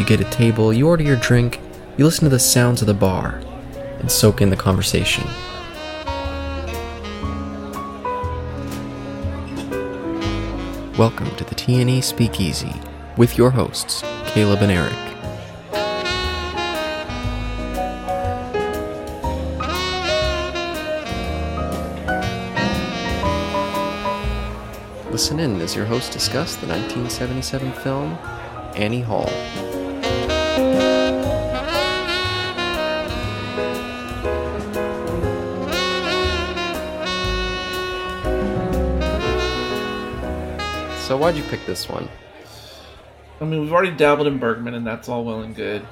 You get a table, you order your drink, you listen to the sounds of the bar, and soak in the conversation. Welcome to the TNE Speakeasy with your hosts, Caleb and Eric. Listen in as your hosts discuss the 1977 film Annie Hall. So, why'd you pick this one? I mean, we've already dabbled in Bergman, and that's all well and good.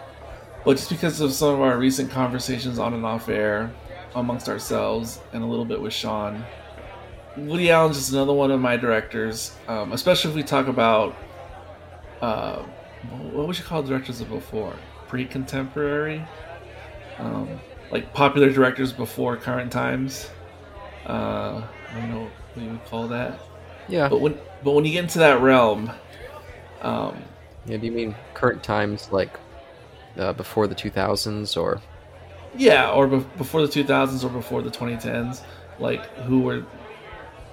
But just because of some of our recent conversations on and off air amongst ourselves and a little bit with Sean, Woody Allen's just another one of my directors, um, especially if we talk about uh, what would you call directors of before? Pre contemporary? Um, like popular directors before current times? Uh, I don't know what you would call that. Yeah. But when but when you get into that realm, um, Yeah, do you mean current times like uh, before the 2000s or yeah, or be- before the 2000s or before the 2010s, like who were,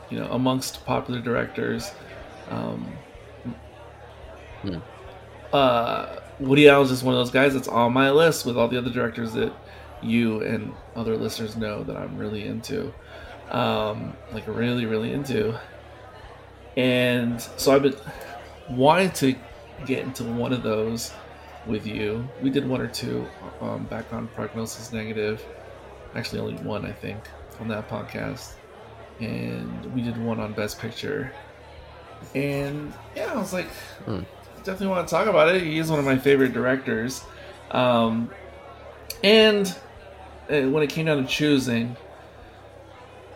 you know, amongst popular directors. Um, Hmm. uh, Woody Allen's just one of those guys that's on my list with all the other directors that you and other listeners know that I'm really into, um, like really, really into. And so I've been wanting to get into one of those with you. We did one or two um, back on Prognosis Negative. Actually, only one, I think, on that podcast. And we did one on Best Picture. And yeah, I was like, Hmm. definitely want to talk about it. He is one of my favorite directors. Um, and uh, when it came down to choosing,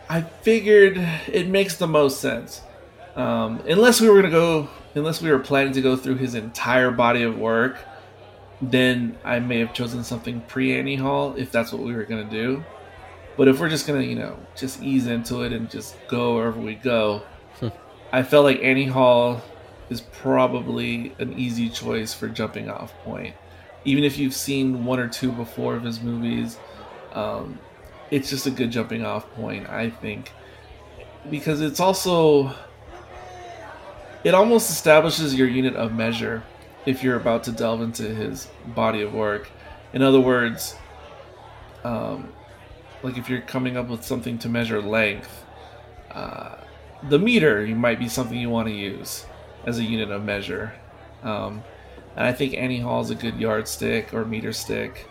I figured it makes the most sense. Um, unless we were gonna go, unless we were planning to go through his entire body of work, then I may have chosen something pre Annie Hall if that's what we were gonna do. But if we're just gonna, you know, just ease into it and just go wherever we go, I felt like Annie Hall is probably an easy choice for jumping off point. Even if you've seen one or two before of his movies, um, it's just a good jumping off point, I think, because it's also it almost establishes your unit of measure if you're about to delve into his body of work. In other words, um, like if you're coming up with something to measure length, uh, the meter might be something you want to use as a unit of measure. Um, and I think Annie Hall is a good yardstick or meter stick.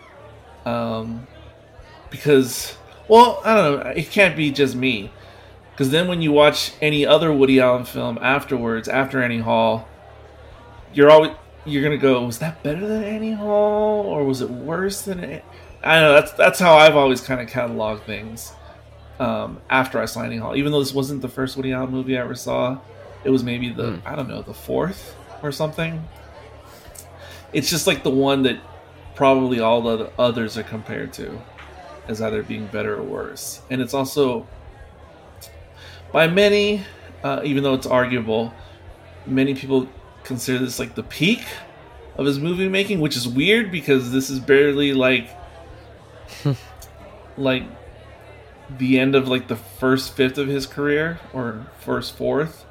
Um, because, well, I don't know, it can't be just me. Because then when you watch any other Woody Allen film afterwards, after Annie Hall, you're always you're gonna go, was that better than Annie Hall, or was it worse than? it? I know. That's that's how I've always kind of cataloged things. Um, after I saw Annie Hall, even though this wasn't the first Woody Allen movie I ever saw, it was maybe the Hmm. I don't know the fourth or something. It's just like the one that probably all the others are compared to as either being better or worse, and it's also by many, uh, even though it's arguable, many people consider this like the peak of his movie making, which is weird because this is barely like like the end of like the first fifth of his career or first fourth.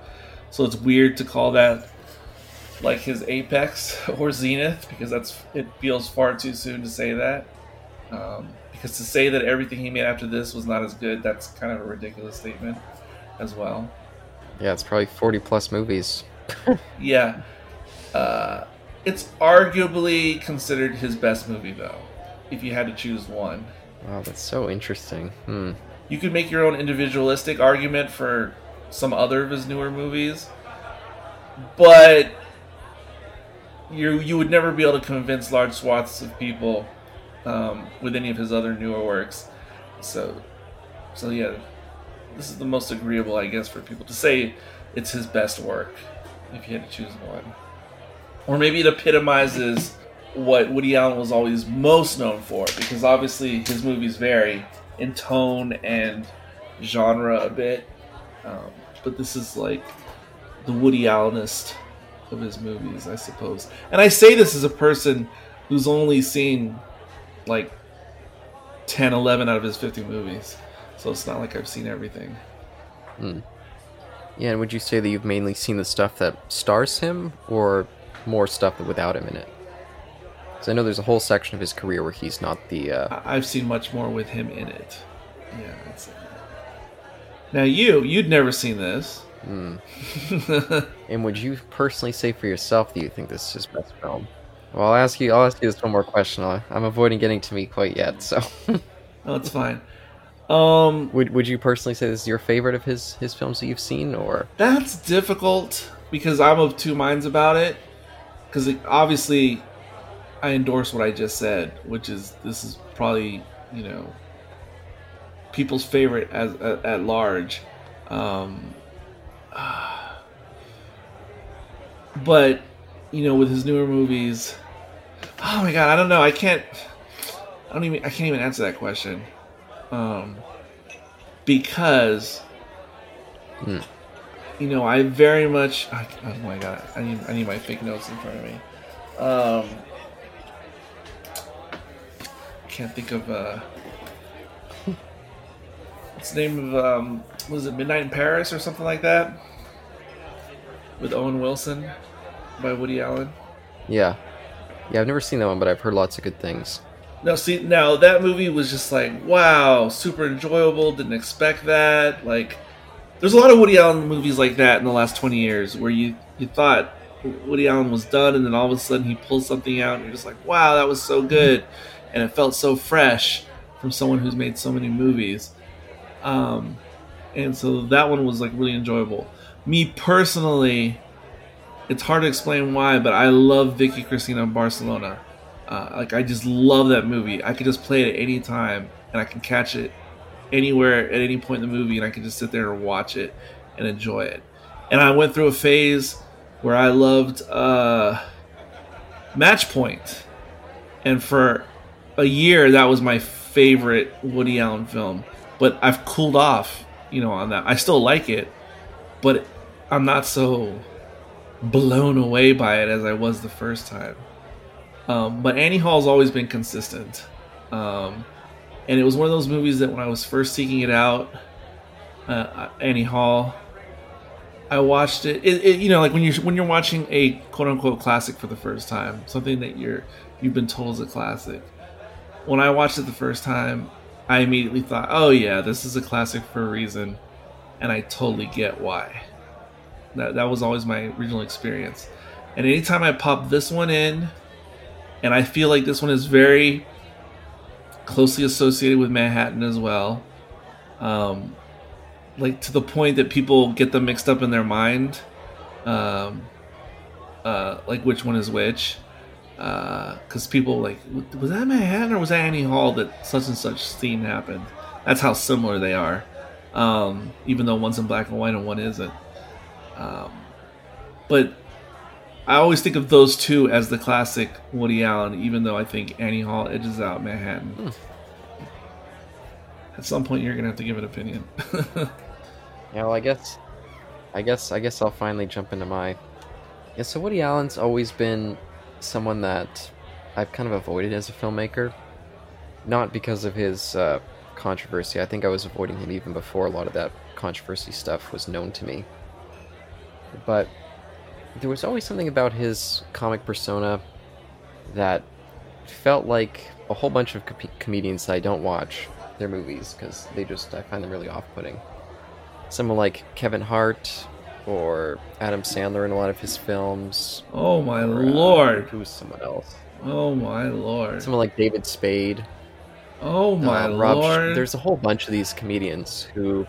So it's weird to call that like his apex or zenith because that's it feels far too soon to say that. Um, because to say that everything he made after this was not as good, that's kind of a ridiculous statement as well. yeah, it's probably 40 plus movies. Yeah. Uh, it's arguably considered his best movie, though, if you had to choose one. Wow, that's so interesting. Hmm. You could make your own individualistic argument for some other of his newer movies, but you you would never be able to convince large swaths of people um, with any of his other newer works. So, so yeah, this is the most agreeable, I guess, for people to say it's his best work, if you had to choose one, or maybe it epitomizes what Woody Allen was always most known for, because obviously his movies vary in tone and genre a bit, um, but this is like the Woody Allenist of his movies, I suppose. And I say this as a person who's only seen like 10, 11 out of his 50 movies. So it's not like I've seen everything. Hmm. Yeah, and would you say that you've mainly seen the stuff that stars him, or more stuff without him in it? Because I know there's a whole section of his career where he's not the. Uh... I've seen much more with him in it. Yeah. It's... Now you, you'd never seen this. Mm. and would you personally say for yourself that you think this is his best film? Well, I'll ask you. I'll ask you this one more question. I'm avoiding getting to me quite yet, so. no, it's fine. Um, would Would you personally say this is your favorite of his his films that you've seen, or? That's difficult because I'm of two minds about it. Because obviously, I endorse what I just said, which is this is probably you know people's favorite as at, at large. Um, but you know, with his newer movies, oh my god, I don't know. I can't. I don't even. I can't even answer that question. Um, because. Hmm. You know, I very much. I, oh my god, I need. I need my fake notes in front of me. Um, can't think of. Uh, what's the name of? Um, was it Midnight in Paris or something like that? With Owen Wilson by Woody Allen. Yeah, yeah, I've never seen that one, but I've heard lots of good things. Now, see, now that movie was just like, wow, super enjoyable. Didn't expect that. Like, there's a lot of Woody Allen movies like that in the last 20 years where you you thought Woody Allen was done, and then all of a sudden he pulls something out, and you're just like, wow, that was so good, and it felt so fresh from someone who's made so many movies. Um, and so that one was like really enjoyable. Me personally, it's hard to explain why, but I love Vicky Cristina Barcelona. Uh, like I just love that movie. I could just play it at any time, and I can catch it anywhere at any point in the movie, and I can just sit there and watch it and enjoy it. And I went through a phase where I loved uh, Match Point, and for a year that was my favorite Woody Allen film. But I've cooled off you know, on that. I still like it, but I'm not so blown away by it as I was the first time. Um, but Annie Hall's always been consistent. Um, and it was one of those movies that when I was first seeking it out, uh, Annie Hall, I watched it, it, it, You know, like when you're when you're watching a quote unquote classic for the first time, something that you're you've been told is a classic. When I watched it the first time, I immediately thought, oh yeah, this is a classic for a reason, and I totally get why. That that was always my original experience. And anytime I pop this one in, and I feel like this one is very closely associated with Manhattan as well, um, like to the point that people get them mixed up in their mind, um, uh, like which one is which because uh, people like was that Manhattan or was that Annie Hall that such and such scene happened? That's how similar they are, um, even though one's in black and white and one isn't. Um, but I always think of those two as the classic Woody Allen, even though I think Annie Hall edges out Manhattan. Hmm. At some point, you're gonna have to give an opinion. yeah, well, I guess, I guess, I guess I'll finally jump into my. Yeah, so Woody Allen's always been someone that I've kind of avoided as a filmmaker. Not because of his uh, controversy. I think I was avoiding him even before a lot of that controversy stuff was known to me. But there was always something about his comic persona that felt like a whole bunch of com- comedians that I don't watch their movies because they just I find them really off-putting. Someone like Kevin Hart or Adam Sandler in a lot of his films. Oh my or, uh, lord! Uh, who's someone else? Oh my lord! Someone like David Spade. Oh my uh, lord! there's a whole bunch of these comedians who,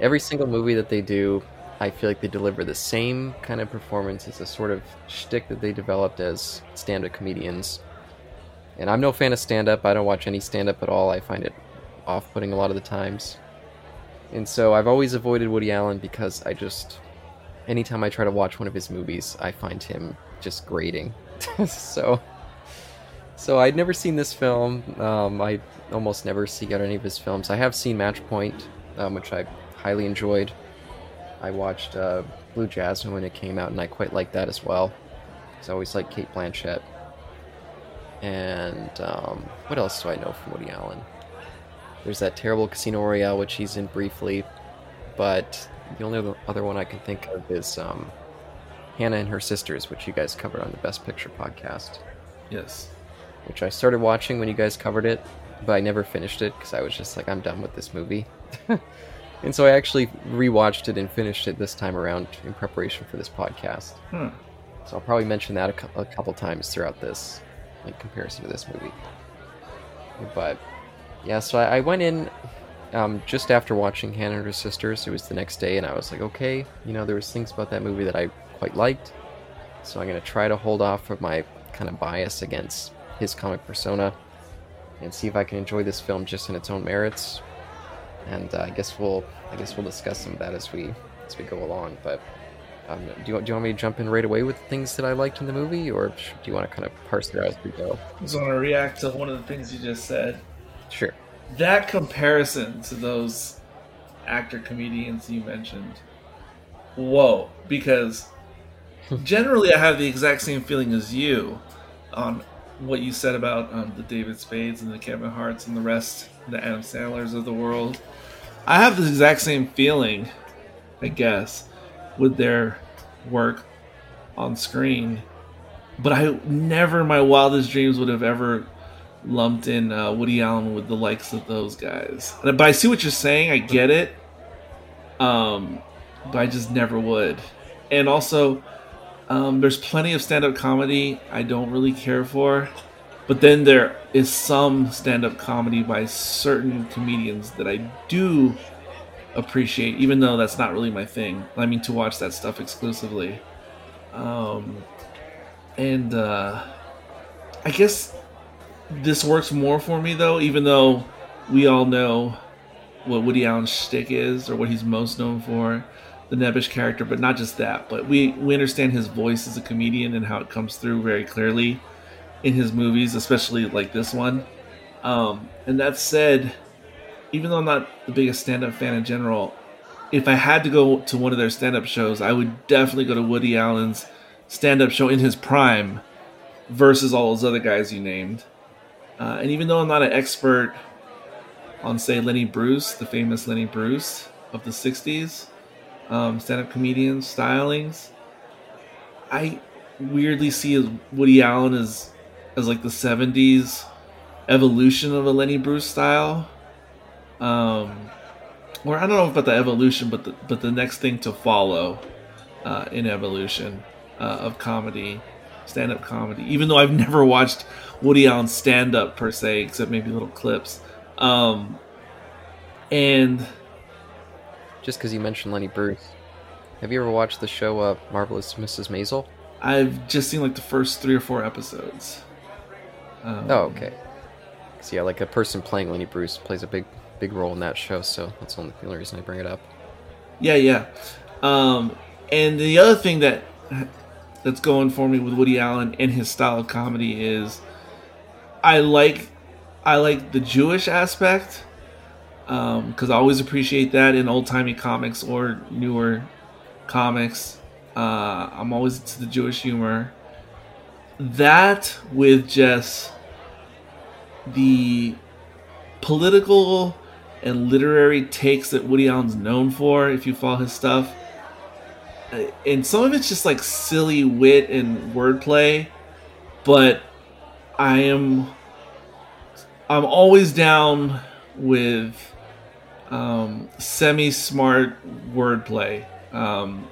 every single movie that they do, I feel like they deliver the same kind of performance. It's a sort of shtick that they developed as stand-up comedians. And I'm no fan of stand-up. I don't watch any stand-up at all. I find it off-putting a lot of the times. And so I've always avoided Woody Allen because I just, anytime I try to watch one of his movies, I find him just grating. so, so I'd never seen this film. Um, I almost never see out any of his films. I have seen Match Point, um, which I highly enjoyed. I watched uh, Blue Jasmine when it came out, and I quite liked that as well. Because I always liked Cate Blanchett. And um, what else do I know from Woody Allen? There's that terrible Casino Royale, which he's in briefly, but the only other one I can think of is um, Hannah and Her Sisters, which you guys covered on the Best Picture podcast. Yes. Which I started watching when you guys covered it, but I never finished it because I was just like, I'm done with this movie. and so I actually rewatched it and finished it this time around in preparation for this podcast. Hmm. So I'll probably mention that a, a couple times throughout this, in comparison to this movie. But yeah, so I, I went in um, just after watching Hannah and Her Sisters. It was the next day, and I was like, okay, you know, there was things about that movie that I quite liked. So I'm gonna try to hold off from my kind of bias against his comic persona, and see if I can enjoy this film just in its own merits. And uh, I guess we'll I guess we'll discuss some of that as we as we go along. But um, do you do you want me to jump in right away with the things that I liked in the movie, or do you want to kind of parse it out as we go? I just want to react to one of the things you just said. Sure. That comparison to those actor comedians you mentioned, whoa! Because generally, I have the exact same feeling as you on what you said about um, the David Spades and the Kevin Harts and the rest, the Adam Sandlers of the world. I have the exact same feeling, I guess, with their work on screen. But I never, in my wildest dreams, would have ever lumped in uh, Woody Allen with the likes of those guys. But I see what you're saying. I get it. Um, but I just never would. And also, um, there's plenty of stand-up comedy I don't really care for, but then there is some stand-up comedy by certain comedians that I do appreciate, even though that's not really my thing. I mean, to watch that stuff exclusively. Um, and uh, I guess this works more for me though, even though we all know what Woody Allen's shtick is or what he's most known for, the Nebbish character. But not just that, but we we understand his voice as a comedian and how it comes through very clearly in his movies, especially like this one. Um, and that said, even though I'm not the biggest stand-up fan in general, if I had to go to one of their stand-up shows, I would definitely go to Woody Allen's stand-up show in his prime versus all those other guys you named. Uh, and even though I'm not an expert on, say, Lenny Bruce, the famous Lenny Bruce of the '60s, um, stand-up comedian stylings, I weirdly see Woody Allen as as like the '70s evolution of a Lenny Bruce style. Um, or I don't know about the evolution, but the, but the next thing to follow uh, in evolution uh, of comedy, stand up comedy. Even though I've never watched Woody Allen stand up per se, except maybe little clips. Um, and Just because you mentioned Lenny Bruce, have you ever watched the show uh, Marvelous Mrs. Maisel? I've just seen like the first three or four episodes. Um, Oh, okay. 'Cause, yeah, like a person playing Lenny Bruce plays a big, big role in that show, so that's the only, the only reason I bring it up. Yeah, yeah. Um, and the other thing that that's going for me with Woody Allen and his style of comedy is I like I like the Jewish aspect because I always appreciate that in old timey comics or newer comics. Uh, I'm always into the Jewish humor. That with just the political and literary takes that Woody Allen's known for, if you follow his stuff. Uh, And some of it's just like silly wit and wordplay, but I am I'm always down with um, semi-smart wordplay. Um,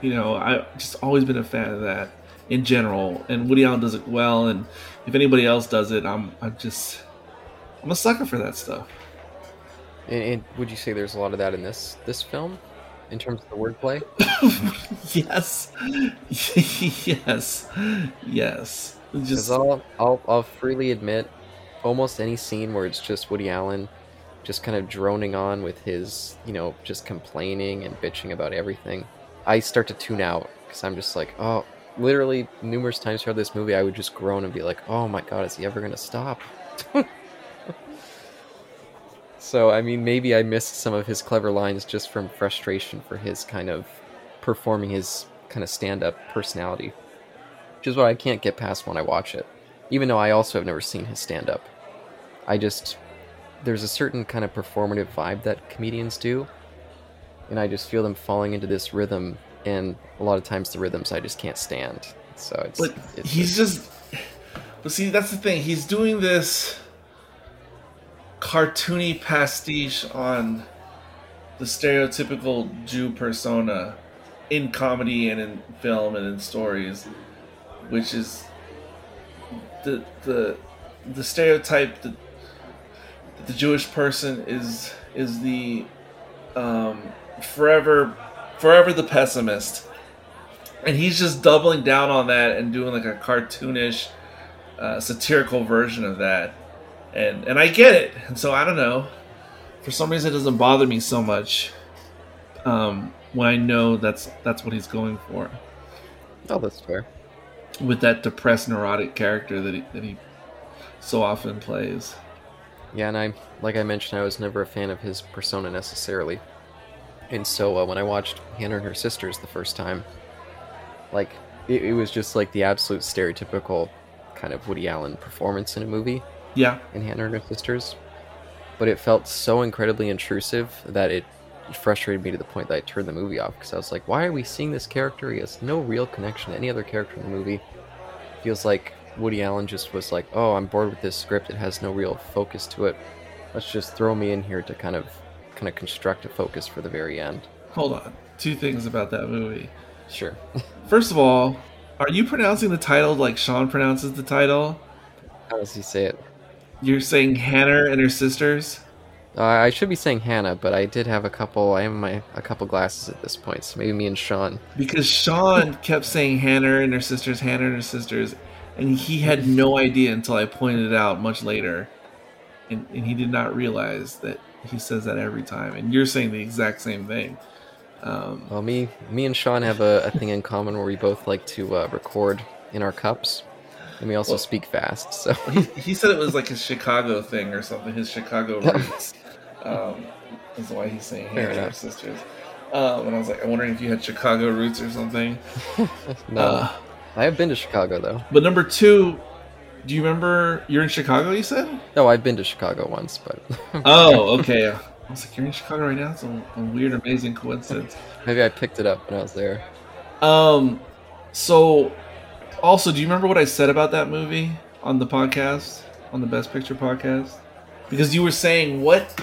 you know, I've just always been a fan of that in general, and Woody Allen does it well. And if anybody else does it, I'm I'm just I'm a sucker for that stuff. And, and would you say there's a lot of that in this this film? in terms of the wordplay. yes, yes, yes. Just I'll, I'll I'll freely admit, almost any scene where it's just Woody Allen, just kind of droning on with his, you know, just complaining and bitching about everything, I start to tune out because I'm just like, oh, literally numerous times throughout this movie, I would just groan and be like, oh my god, is he ever gonna stop? so I mean, maybe I missed some of his clever lines just from frustration for his kind of performing his kind of stand-up personality which is what I can't get past when I watch it. Even though I also have never seen his stand up. I just there's a certain kind of performative vibe that comedians do, and I just feel them falling into this rhythm and a lot of times the rhythms I just can't stand. So it's, But it's he's just. But see, that's the thing. He's doing this cartoony pastiche on the stereotypical Jew persona in comedy and in film and in stories, which is the the the stereotype that, that the Jewish person is is the um, forever forever the pessimist. And he's just doubling down on that and doing like a cartoonish uh, satirical version of that. And and i get it. And so i don't know. For some reason it doesn't bother me so much um, when i know that's that's what he's going for. Oh that's fair. with that depressed neurotic character that he, that he so often plays. Yeah, and I like I mentioned, I was never a fan of his persona necessarily, and so uh, when I watched Hannah and her sisters the first time, like it, it was just like the absolute stereotypical kind of Woody Allen performance in a movie yeah in Hannah and her sisters, but it felt so incredibly intrusive that it frustrated me to the point that I turned the movie off because I was like, why are we seeing this character? He has no real connection to any other character in the movie. Feels like Woody Allen just was like, oh, I'm bored with this script. It has no real focus to it. Let's just throw me in here to kind of kind of construct a focus for the very end. hold on two things about that movie Sure. first of all are you pronouncing the title like sean pronounces the title How does he say it? you're saying hannah and her sisters Uh, I should be saying Hannah, but I did have a couple. I have my a couple glasses at this point, so maybe me and Sean. because Sean kept saying Hannah and her sisters, Hannah and her sisters, and he had no idea until I pointed it out much later, and, and he did not realize that he says that every time. And you're saying the exact same thing. Um, Well, me, me and Sean have a, a thing in common where we both like to uh, record in our cups, and we also Well- speak fast. So he, he said it was like his Chicago thing or something, his Chicago roots. Um, that's why he's saying Fair Hannah and her enough. sisters. Um, and I was like, I'm wondering if you had Chicago roots or something. no, Uh, I have been to Chicago though. but number two, do you remember you're in Chicago? You said. No, I've been to Chicago once, but Oh, okay. I was like, you're in Chicago right now. It's a, a weird, amazing coincidence. maybe I picked it up when I was there. Um, so also, do you remember what I said about that movie on the podcast, on the Best Picture podcast? Because you were saying, what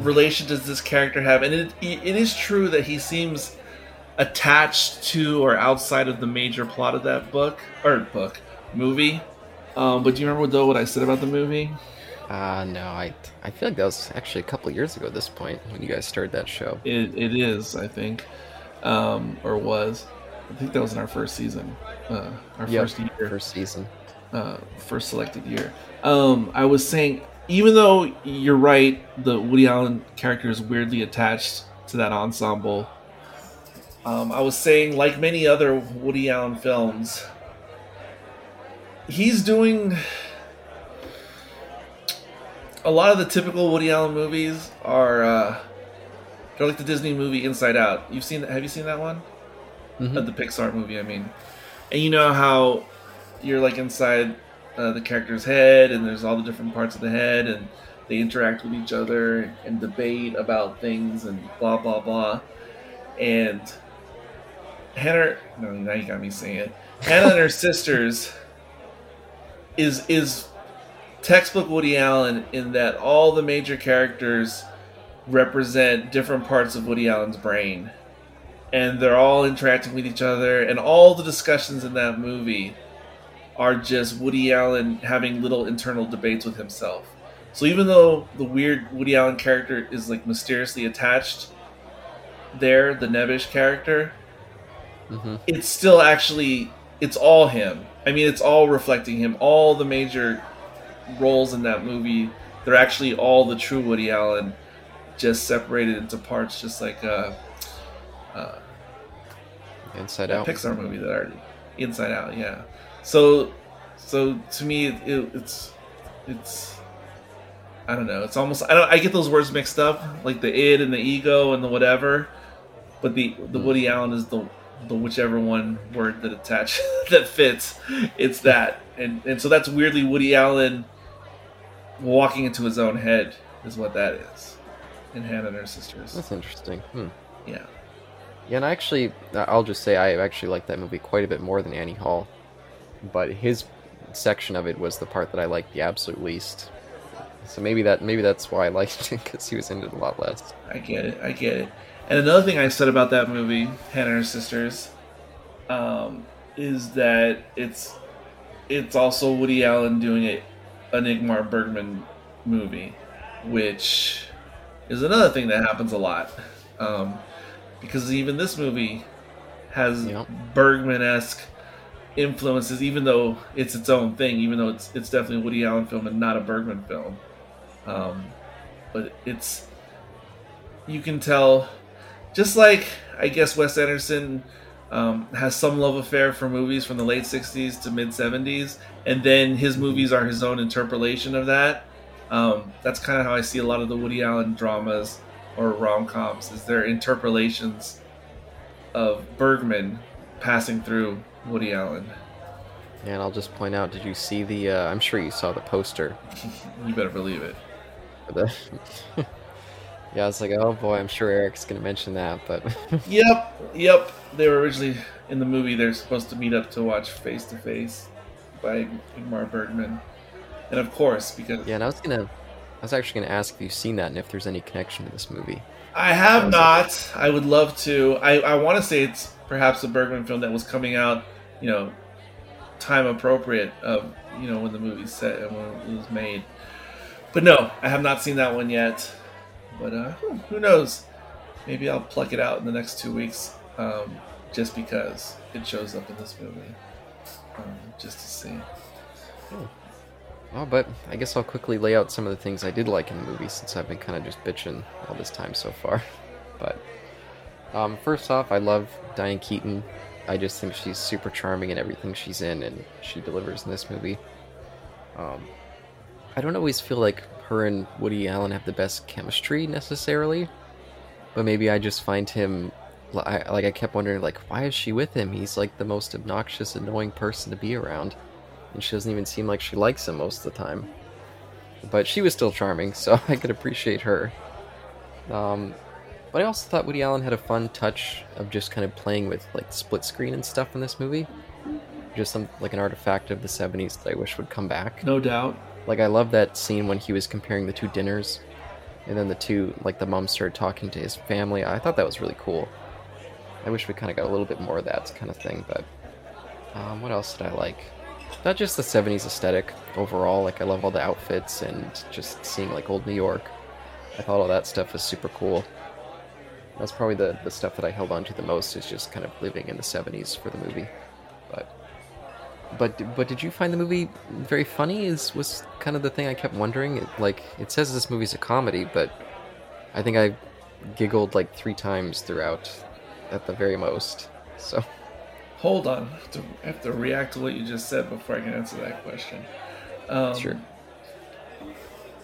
relation does this character have? And it, it is true that he seems attached to or outside of the major plot of that book or book movie. Um, but do you remember though what I said about the movie? Uh no, I I feel like that was actually a couple years ago at this point when you guys started that show. It, it is, I think, um, or was. I think that was in our first season, uh, our Yep, first year. first season. uh, first selected year. Um, I was saying, even though you're right, the Woody Allen character is weirdly attached to that ensemble. Um, I was saying, like many other Woody Allen films, he's doing a lot of the typical Woody Allen movies are uh, they're like the Disney movie Inside Out. You've seen? Have you seen that one? Mhm. Uh, the Pixar movie, I mean. And you know how you're like inside uh, the character's head, and there's all the different parts of the head, and they interact with each other and debate about things and blah blah blah. And Hannah, no, now you got me saying it. Hannah and her sisters is is textbook Woody Allen in that all the major characters represent different parts of Woody Allen's brain and they're all interacting with each other and all the discussions in that movie are just Woody Allen having little internal debates with himself. So even though the weird Woody Allen character is like mysteriously attached there, the Nebbish character, hmm it's still actually it's all him. I mean, it's all reflecting him. All the major roles in that movie, they're actually all the true Woody Allen, just separated into parts, just like uh, uh, Inside Out. Pixar movie that are Inside Out. Yeah. So, so to me, it, it, it's it's I don't know. It's almost I don't I get those words mixed up, like the id and the ego and the whatever. But the the Hmm. Woody Allen is the the whichever one word that attach that fits. It's that, and and so that's weirdly Woody Allen walking into his own head is what that is. In Hannah and her sisters. That's interesting. Hmm. Yeah. Yeah, and I actually, I'll just say I actually like that movie quite a bit more than Annie Hall. But his section of it was the part that I liked the absolute least. So maybe that maybe that's why I liked it because he was in it a lot less. I get it. I get it. And another thing I said about that movie, Hannah and her sisters, um, is that it's it's also Woody Allen doing a an Ingmar Bergman movie, which is another thing that happens a lot. Um, because even this movie has Yep. Bergman esque influences, even though it's its own thing, even though it's it's definitely a Woody Allen film and not a Bergman film. Um, but it's you can tell, just like I guess Wes Anderson um, has some love affair for movies from the late '60s to mid '70s, and then his movies are his own interpolation of that. Um, that's kind of how I see a lot of the Woody Allen dramas or rom coms, is their interpolations of Bergman passing through Woody Allen. And I'll just point out, did you see the? Uh, I'm sure you saw the poster. You better believe it. Yeah, I was like, oh boy, I'm sure Eric's gonna mention that, but Yep, yep. They were originally in the movie. They're supposed to meet up to watch Face to Face by Ingmar Bergman, and of course, because yeah, and I was gonna, I was actually gonna ask if you've seen that and if there's any connection to this movie. I have not. I would love to. I, I want to say it's perhaps a Bergman film that was coming out, you know, time appropriate of you know when the movie set and when it was made. But no, I have not seen that one yet. But uh, who, knows? Maybe I'll pluck it out in the next two weeks, um, just because it shows up in this movie, um, just to see. Oh, but I guess I'll quickly lay out some of the things I did like in the movie since I've been kind of just bitching all this time so far. But um, first off, I love Diane Keaton. I just think she's super charming in everything she's in, and she delivers in this movie. Um, I don't always feel like her and Woody Allen have the best chemistry necessarily, but maybe I just find him I, like I kept wondering like why is she with him? He's like the most obnoxious, annoying person to be around, and she doesn't even seem like she likes him most of the time. But she was still charming, so I could appreciate her. Um, but I also thought Woody Allen had a fun touch of just kind of playing with like split screen and stuff in this movie. Just some like an artifact of the '70s that I wish would come back. No doubt. Like I love that scene when he was comparing the two dinners, and then the two like the mom started talking to his family. I thought that was really cool. I wish we kind of got a little bit more of that kind of thing. But um, what else did I like? Not just the '70s aesthetic overall. Like I love all the outfits and just seeing like old New York. I thought all that stuff was super cool. That's probably the, the stuff that I held on to the most is just kind of living in the 70s for the movie. But but did you find the movie very funny? Is was kind of the thing I kept wondering. It, like it says this movie's a comedy, but I think I giggled like three times throughout, at the very most. So Hold on. I have, to, I have to react to what you just said before I can answer that question. Um, sure.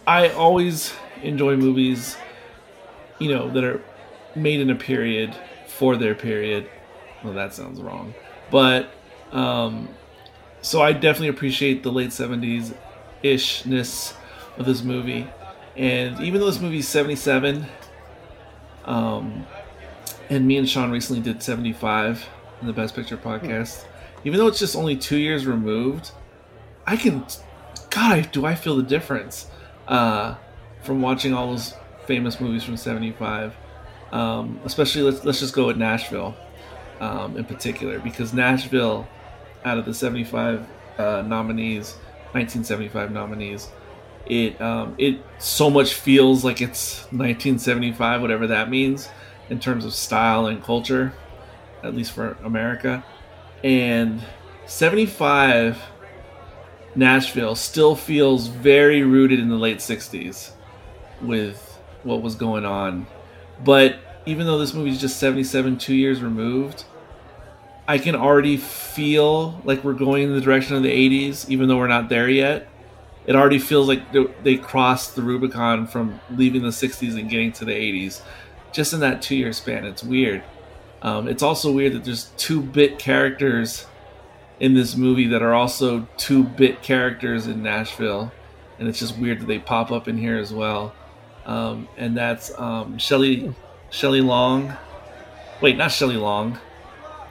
I always enjoy movies, you know, that are made in a period for their period. Well, that sounds wrong, but um, so I definitely appreciate the late seventies ishness of this movie, and even though this movie's seventy seven, um, and me and Sean recently did seventy five in the Best Picture podcast. Even though it's just only two years removed, I can, God, do I feel the difference uh, from watching all those famous movies from '75. Um, especially, let's let's just go with Nashville um, in particular, because Nashville, out of the '75 uh, nominees, 1975 nominees, it um, it so much feels like it's 1975, whatever that means. in terms of style and culture, at least for America. And 75 Nashville still feels very rooted in the late 60s with what was going on. But even though this movie is just 77 2 years removed, I can already feel like we're going in the direction of the 80s even though we're not there yet. It already feels like they crossed the Rubicon from leaving the 60s and getting to the 80s just in that 2 year span. It's weird. Um, it's also weird that there's two bit characters in this movie that are also two bit characters in Nashville, and it's just weird that they pop up in here as well. Um, and that's um, Shelley Shelley Long. Wait, not Shelley Long.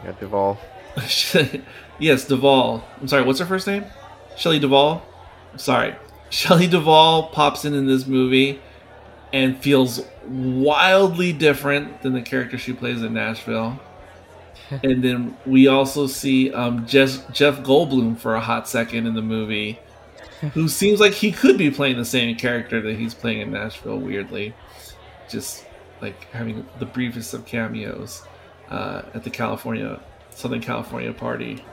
Yeah, Duvall. yes, Duvall. I'm sorry. What's her first name? Shelley Duvall. Sorry, Shelley Duvall pops in in this movie and feels wildly different than the character she plays in Nashville. and then we also see um, Jeff, Jeff Goldblum for a hot second in the movie, who seems like he could be playing the same character that he's playing in Nashville. Weirdly, just like having the briefest of cameos uh, at the California Southern California party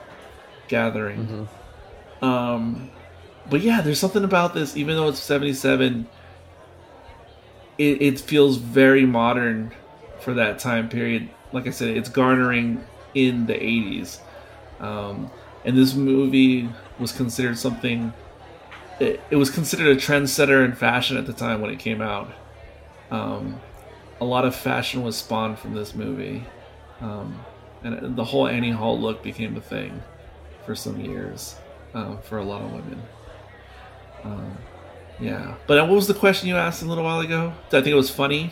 gathering. Mm-hmm. Um, but yeah, there's something about this. Even though it's '77 it, it feels very modern for that time period. Like I said, it's garnering in the 80s. Um, and this movie was considered something, it, it, was considered a trendsetter in fashion at the time when it came out. Um, a lot of fashion was spawned from this movie. Um, and the whole Annie Hall look became a thing for some years uh, for a lot of women. Um, yeah. But what was the question you asked a little while ago? I think it was funny?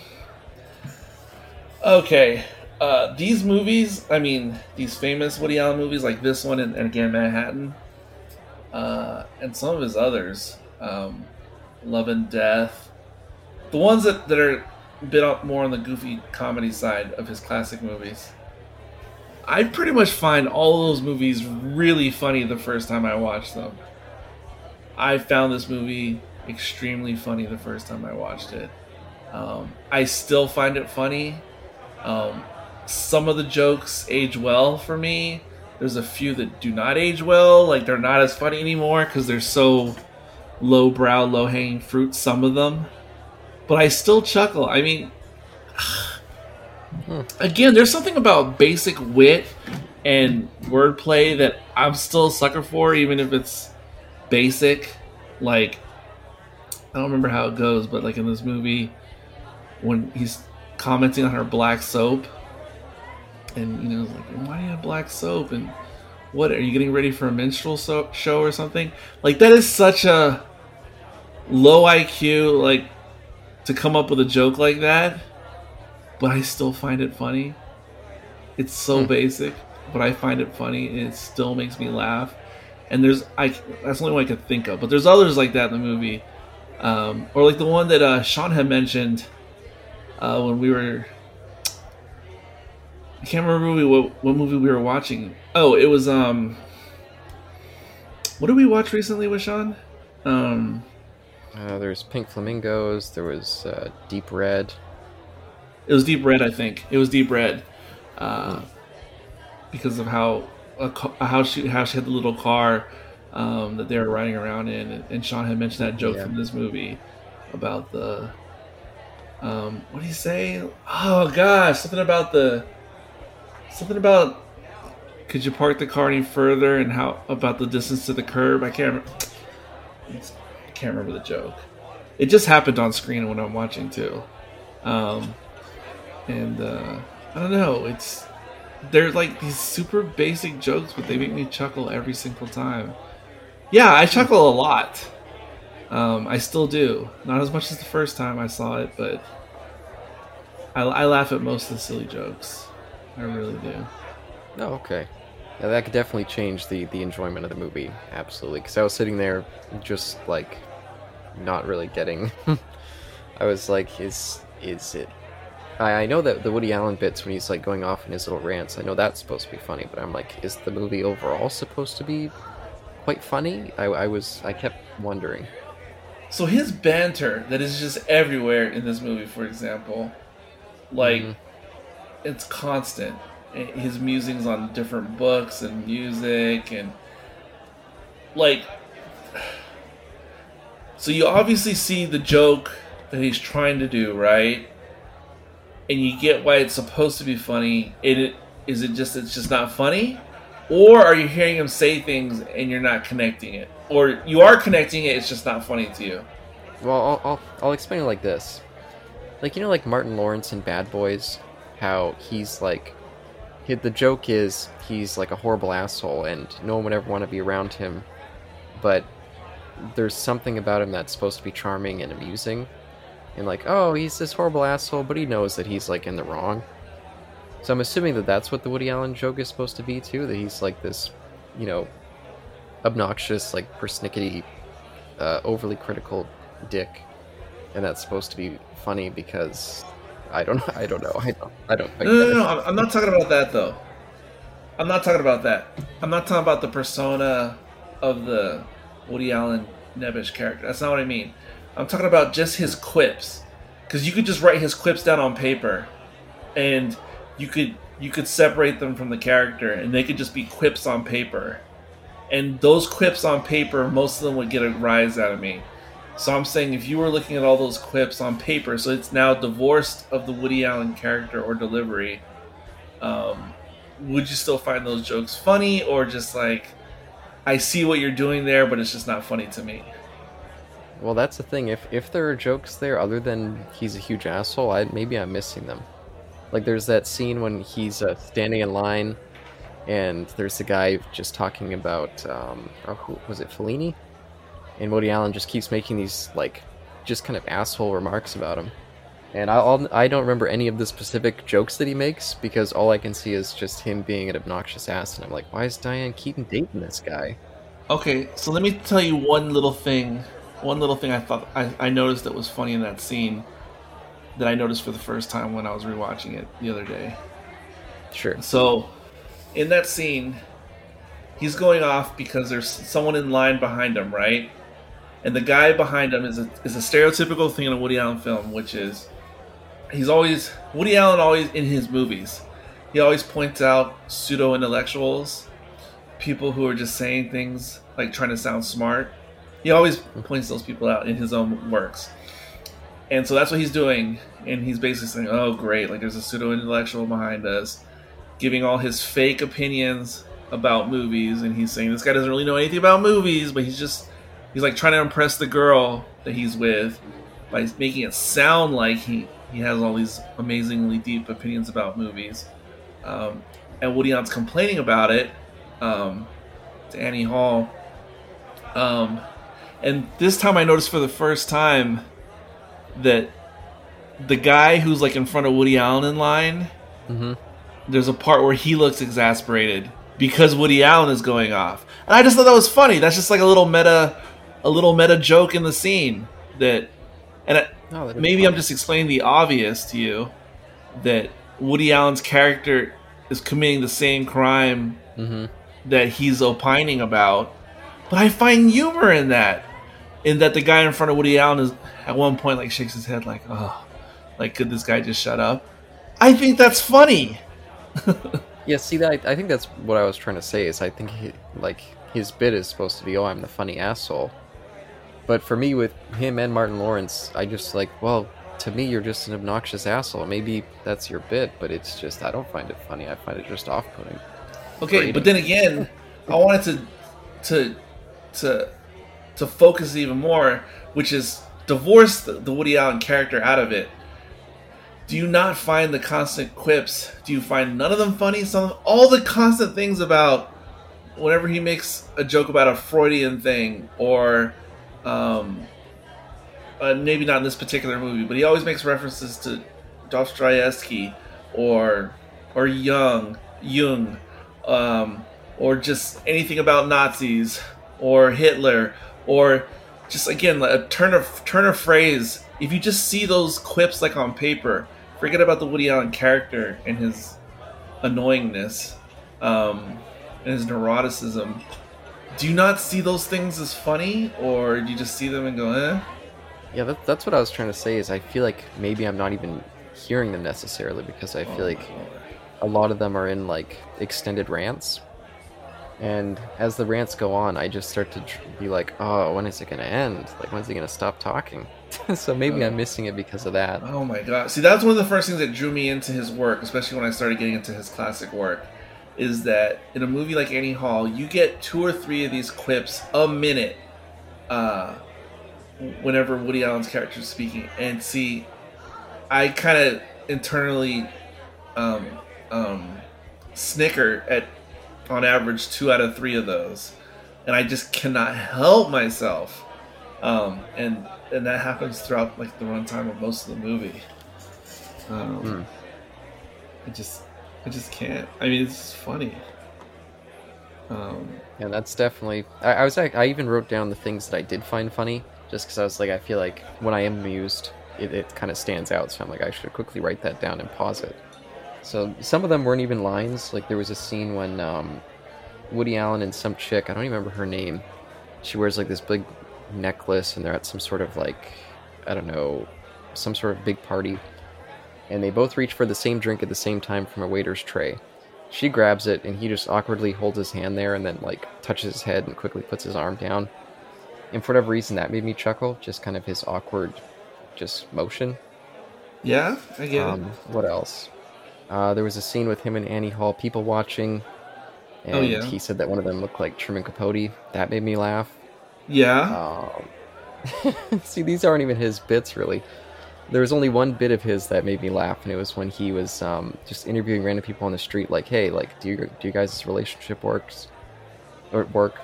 Okay. Uh, these movies, I mean, these famous Woody Allen movies like this one and, and again Manhattan, uh, and some of his others, um, Love and Death, the ones that, that are a bit more on the goofy comedy side of his classic movies. I pretty much find all those movies really funny the first time I watch them. I found this movie extremely funny the first time I watched it. Um, I still find it funny. Um, some of the jokes age well for me. There's a few that do not age well, like they're not as funny anymore because they're so low-brow, low-hanging fruit. Some of them, but I still chuckle. I mean, again, there's something about basic wit and wordplay that I'm still a sucker for, even if it's basic. Like I don't remember how it goes, but like in this movie, when he's commenting on her black soap, and you know, like, why do you have black soap? And what are you getting ready for a minstrel so- show or something? Like that is such a low IQ, like to come up with a joke like that. But I still find it funny. It's so hmm. basic, but I find it funny, and it still makes me laugh. And there's I that's the only one I can think of, but there's others like that in the movie um, or like the one that uh, Sean had mentioned uh, when we were. I can't remember what, what movie we were watching. Oh, it was um. What did we watch recently with Sean? Um, uh, there's Pink Flamingos. There was uh, Deep Red. It was Deep Red, I think. It was Deep Red, uh, because of how how she how she had the little car um, that they were riding around in, and Sean had mentioned that joke yeah. from this movie about the um, what do you say? Oh gosh, something about the something about could you park the car any further and how about the distance to the curb? I can't remember. I can't remember the joke. It just happened on screen when I'm watching too, um, and uh, I don't know. It's they're like these super basic jokes, but they make me chuckle every single time. Yeah, I chuckle a lot. Um, I still do. Not as much as the first time I saw it, but I, I laugh at most of the silly jokes. I really do. Oh, okay. That could definitely change the the enjoyment of the movie. Absolutely, because I was sitting there just like not really getting. I was like, is is it? I, I know that the Woody Allen bits when he's like going off in his little rants. I know that's supposed to be funny, but I'm like, is the movie overall supposed to be quite funny. I, I was I kept wondering. So his banter that is just everywhere in this movie, for example, like mm-hmm. it's constant. His musings on different books and music and like so you obviously see the joke that he's trying to do, right? And you get why it's supposed to be funny. It is it just it's just not funny? Or are you hearing him say things and you're not connecting it? Or you are connecting it, it's just not funny to you? Well, I'll, I'll, I'll explain it like this. Like, you know, like Martin Lawrence in Bad Boys, how he's like, he, the joke is he's like a horrible asshole and no one would ever want to be around him, but there's something about him that's supposed to be charming and amusing. And like, oh, he's this horrible asshole, but he knows that he's like in the wrong. So I'm assuming that that's what the Woody Allen joke is supposed to be too. That he's like this, you know, obnoxious, like persnickety, uh, overly critical dick, and that's supposed to be funny because I don't, I don't know, I don't, I don't. No, no, no, no, I'm not talking about that though. I'm not talking about that. I'm not talking about the persona of the Woody Allen nebbish character. That's not what I mean. I'm talking about just his quips, because you could just write his quips down on paper, and you could you could separate them from the character, and they could just be quips on paper. And those quips on paper, most of them would get a rise out of me. So I'm saying if you were looking at all those quips on paper, so it's now divorced of the Woody Allen character or delivery, um, would you still find those jokes funny or just like I see what you're doing there, but it's just not funny to me? Well, that's the thing. If if there are jokes there other than he's a huge asshole, I maybe I'm missing them. Like there's that scene when he's uh, standing in line, and there's the guy just talking about um, oh, who was it, Fellini? And Woody Allen just keeps making these like just kind of asshole remarks about him. And I I don't remember any of the specific jokes that he makes because all I can see is just him being an obnoxious ass, and I'm like, why is Diane Keaton dating this guy? Okay, so let me tell you one little thing. One little thing I thought I, I noticed that was funny in that scene that I noticed for the first time when I was rewatching it the other day. Sure. So, in that scene, he's going off because there's someone in line behind him, right? And the guy behind him is a, is a stereotypical thing in a Woody Allen film, which is he's always Woody Allen always in his movies. He always points out pseudo intellectuals, people who are just saying things like trying to sound smart. He always points those people out in his own works. And so that's what he's doing. And he's basically saying, oh, great, like there's a pseudo intellectual behind us, giving all his fake opinions about movies. And he's saying this guy doesn't really know anything about movies, but he's just, he's like trying to impress the girl that he's with by making it sound like he, he has all these amazingly deep opinions about movies. Um, and Woody Allen's complaining about it um, to Annie Hall. Um, and this time I noticed for the first time that the guy who's like in front of Woody Allen in line, mm-hmm. there's a part where he looks exasperated because Woody Allen is going off, and I just thought that was funny. That's just like a little meta, a little meta joke in the scene that, and oh, maybe I'm just explaining the obvious to you that Woody Allen's character is committing the same crime mm-hmm. that he's opining about, but I find humor in that in that the guy in front of Woody Allen is at one point like shakes his head like, oh, like could this guy just shut up? I think that's funny. yeah, see that I think that's what I was trying to say is I think he, like his bit is supposed to be oh I'm the funny asshole, but for me with him and Martin Lawrence, I just like well to me you're just an obnoxious asshole. Maybe that's your bit, but it's just I don't find it funny. I find it just off-putting. Okay, but then again, I wanted to to to to focus even more, which is divorce the, the Woody Allen character out of it. Do you not find the constant quips? Do you find none of them funny? Some all the constant things about whenever he makes a joke about a Freudian thing or um, uh, maybe not in this particular movie, but he always makes references to Dostoevsky or or Jung, Jung, um, or just anything about Nazis or Hitler or just again a turn of turn of phrase. If you just see those quips like on paper, forget about the Woody Allen character and his annoyingness um, and his neuroticism. Do you not see those things as funny, or do you just see them and go, eh? Yeah, that, that's what I was trying to say. Is I feel like maybe I'm not even hearing them necessarily because I feel Oh, like a lot of them are in like extended rants. And as the rants go on, I just start to tr- be like, "Oh, when is it gonna end? Like, when's he gonna stop talking?" so maybe I'm missing it because of that. Oh my god! See, that's one of the first things that drew me into his work, especially when I started getting into his classic work. Is that in a movie like Annie Hall, you get two or three of these quips a minute, uh, whenever Woody Allen's character is speaking. And see, I kind of internally um, um, snicker at, on average, two out of three of those, and I just cannot help myself. Um, and and that happens throughout like the runtime of most of the movie. Um, Hmm. I just, I just can't. I mean, it's funny. Um, And that's definitely. I, I was. ac- I even wrote down the things that I did find funny, just because I was like, I feel like when I am amused, it, it kind of stands out. So I'm like, I should quickly write that down and pause it. So some of them weren't even lines. Like there was a scene when um, Woody Allen and some chick, I don't even remember her name. She wears like this big necklace, and they're at some sort of like, I don't know, some sort of big party, and they both reach for the same drink at the same time from a waiter's tray. She grabs it, and he just awkwardly holds his hand there, and then like touches his head and quickly puts his arm down. And for whatever reason, that made me chuckle. Just kind of his awkward, just motion. yeah, I get Um, what else? Uh, there was a scene with him and Annie Hall, people watching, and Oh, yeah. he said that one of them looked like Truman Capote. That made me laugh. Yeah, Um, see, these aren't even his bits, really. There was only one bit of his that made me laugh, and it was when he was um, just interviewing random people on the street, like, "Hey, like, do you do you guys' relationship works or work?"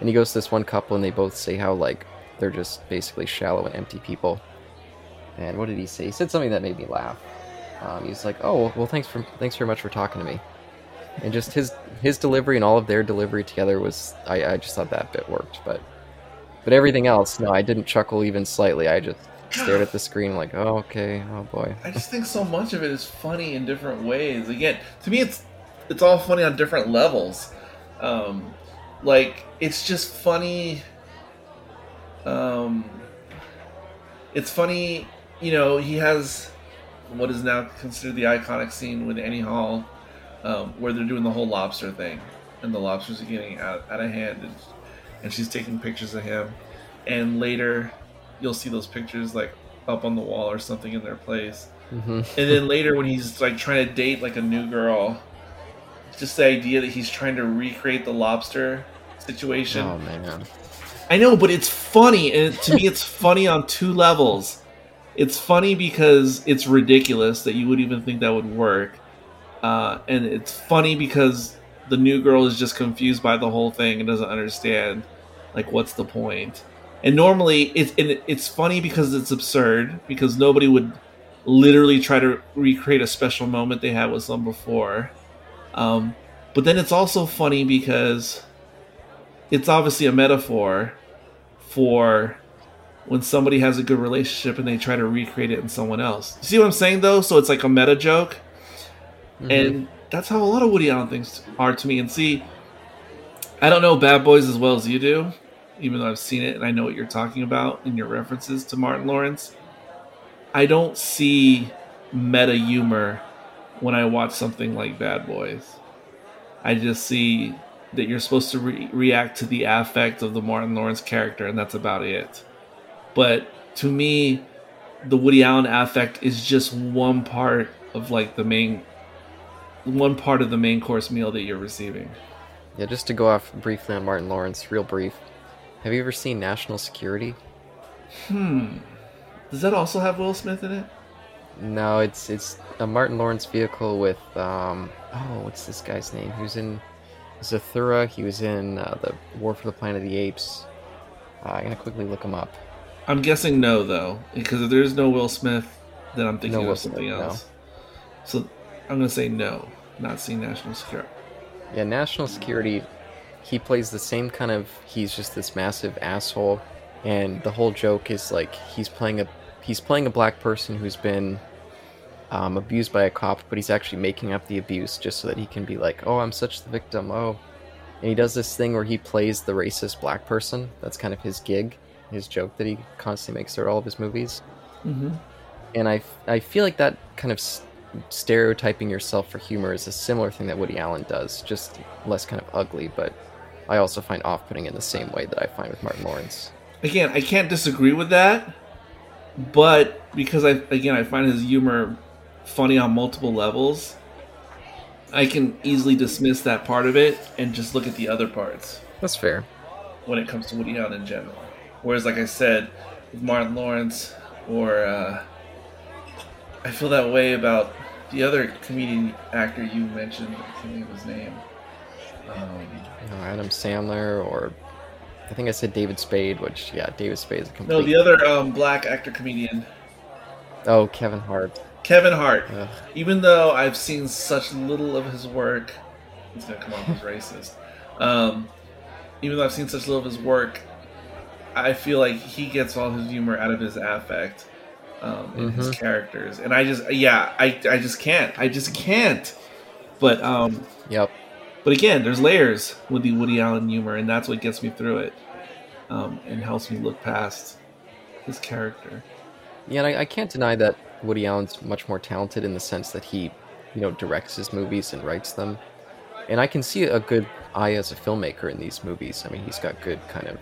And he goes to this one couple, and they both say how like they're just basically shallow and empty people. And what did he say? He said something that made me laugh. Um, he's like, "Oh, well, thanks for thanks very much for talking to me." And just his his delivery and all of their delivery together was I, I just thought that bit worked, but but everything else, no, I didn't chuckle even slightly. I just stared at the screen like, oh, okay, oh boy. I just think so much of it is funny in different ways. Again, to me, it's it's all funny on different levels. Um, like it's just funny. Um, it's funny, you know. He has what is now considered the iconic scene with Annie Hall, um, where they're doing the whole lobster thing, and the lobsters are getting out, out of hand, and, and she's taking pictures of him. And later, you'll see those pictures like up on the wall or something in their place. hmm And then later, when he's like trying to date like a new girl, just the idea that he's trying to recreate the lobster situation. Oh man. I know, but it's funny, and to me, it's funny on two levels. It's funny because it's ridiculous that you would even think that would work, uh, and it's funny because the new girl is just confused by the whole thing and doesn't understand, like, what's the point. And normally, it's it's funny because it's absurd because nobody would literally try to recreate a special moment they had with some before. Um, but then it's also funny because it's obviously a metaphor for when somebody has a good relationship and they try to recreate it in someone else. See what I'm saying though? So it's like a meta joke, Mhm. and that's how a lot of Woody Allen things are to me. And see, I don't know Bad Boys as well as you do, even though I've seen it and I know what you're talking about in your references to Martin Lawrence. I don't see meta humor when I watch something like Bad Boys. I just see that you're supposed to re- react to the affect of the Martin Lawrence character, and that's about it. But to me, the Woody Allen affect is just one part of like the main, one part of the main course meal that you're receiving. Yeah, just to go off briefly on Martin Lawrence, real brief. Have you ever seen National Security? Hmm. Does that also have Will Smith in it? No, it's it's a Martin Lawrence vehicle with um oh what's this guy's name? Who's in Zathura. He was in uh, the War for the Planet of the Apes. Uh, I'm gonna quickly look him up. I'm guessing no, though, because if there's no Will Smith, then I'm thinking No of something Smith, no. else. So I'm gonna say no, not seen National Security. Yeah, National Security. He plays the same kind of. He's just this massive asshole, and the whole joke is like he's playing a he's playing a black person who's been um, abused by a cop, but he's actually making up the abuse just so that he can be like, oh, I'm such the victim. Oh, and he does this thing where he plays the racist black person. That's kind of his gig, his joke that he constantly makes throughout all of his movies. Mm-hmm. and I I feel like that kind of stereotyping yourself for humor is a similar thing that Woody Allen does, just less kind of ugly, but I also find off-putting in the same way that I find with Martin Lawrence. Again, I can't disagree with that, but because I again I find his humor funny on multiple levels, I can easily dismiss that part of it and just look at the other parts That's fair. when it comes to Woody Allen in general. Whereas, like I said, with Martin Lawrence, or uh, I feel that way about the other comedian actor you mentioned. I can't think of his name. Um, You know, Adam Sandler or I think I said David Spade, which yeah, David Spade is a complete. no, the other um, black actor comedian, Oh, Kevin Hart. Kevin Hart. Ugh. Even though I've seen such little of his work, he's gonna come off as racist. Um, even though I've seen such little of his work, I feel like he gets all his humor out of his affect um, in his Mhm. characters, and I just, yeah, I, I just can't, I just can't. But, um, Yep. but again, there's layers with the Woody Allen humor, and that's what gets me through it, um, and helps me look past his character. Yeah, and I, I can't deny that Woody Allen's much more talented in the sense that he, you know, directs his movies and writes them. And I can see a good eye as a filmmaker in these movies. I mean, he's got good kind of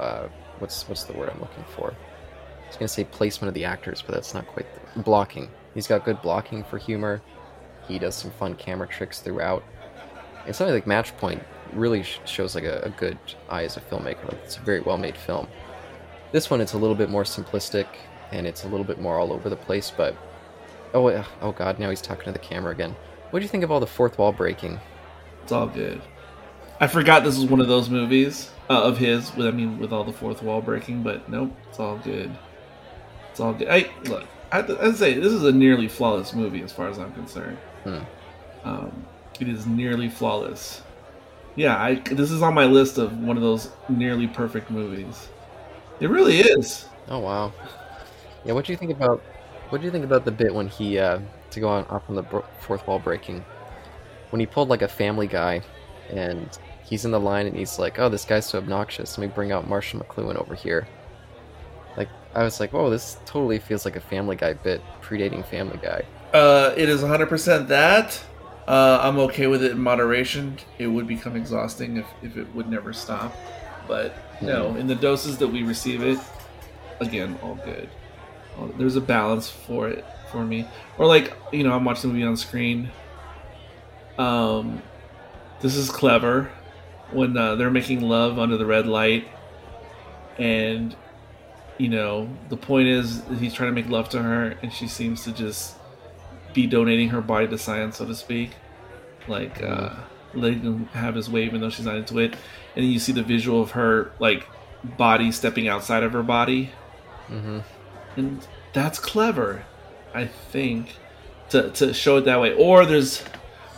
uh, what's what's the word I'm looking for? I was gonna say placement of the actors, but that's not quite the, blocking. He's got good blocking for humor. He does some fun camera tricks throughout. And something like Match Point really sh- shows like a, a good eye as a filmmaker. Like it's a very well made film. This one, it's a little bit more simplistic and it's a little bit more all over the place. But oh, uh, oh god, now he's talking to the camera again. What do you think of all the fourth wall breaking? It's all good. I forgot this was one of those movies uh, of his. With I mean, with all the fourth wall breaking, but nope, it's all good. It's all good. I look. I, I'd say this is a nearly flawless movie as far as I'm concerned. Hmm. Um, it is nearly flawless. Yeah, I this is on my list of one of those nearly perfect movies. It really is. Oh wow. Yeah, what do you think about what do you think about the bit when he uh, to go on off on the fourth wall breaking when he pulled like a Family Guy and he's in the line and he's like, "Oh, this guy's so obnoxious. Let me bring out Marshall McLuhan over here." Like I was like, "Whoa, this totally feels like a Family Guy bit predating Family Guy." Uh, it is 100% that. Uh, I'm okay with it in moderation. It would become exhausting if, if it would never stop. But no, in the doses that we receive it, again, all good. All- There's a balance for it for me. Or like, you know, I'm watching the movie on screen. Um, this is clever when uh, they're making love under the red light, and you know the point is he's trying to make love to her, and she seems to just be donating her body to science, so to speak, like uh, letting him have his way, even though she's not into it. And then you see the visual of her like body stepping outside of her body, Mm-hmm. and that's clever, I think, to to show it that way. Or there's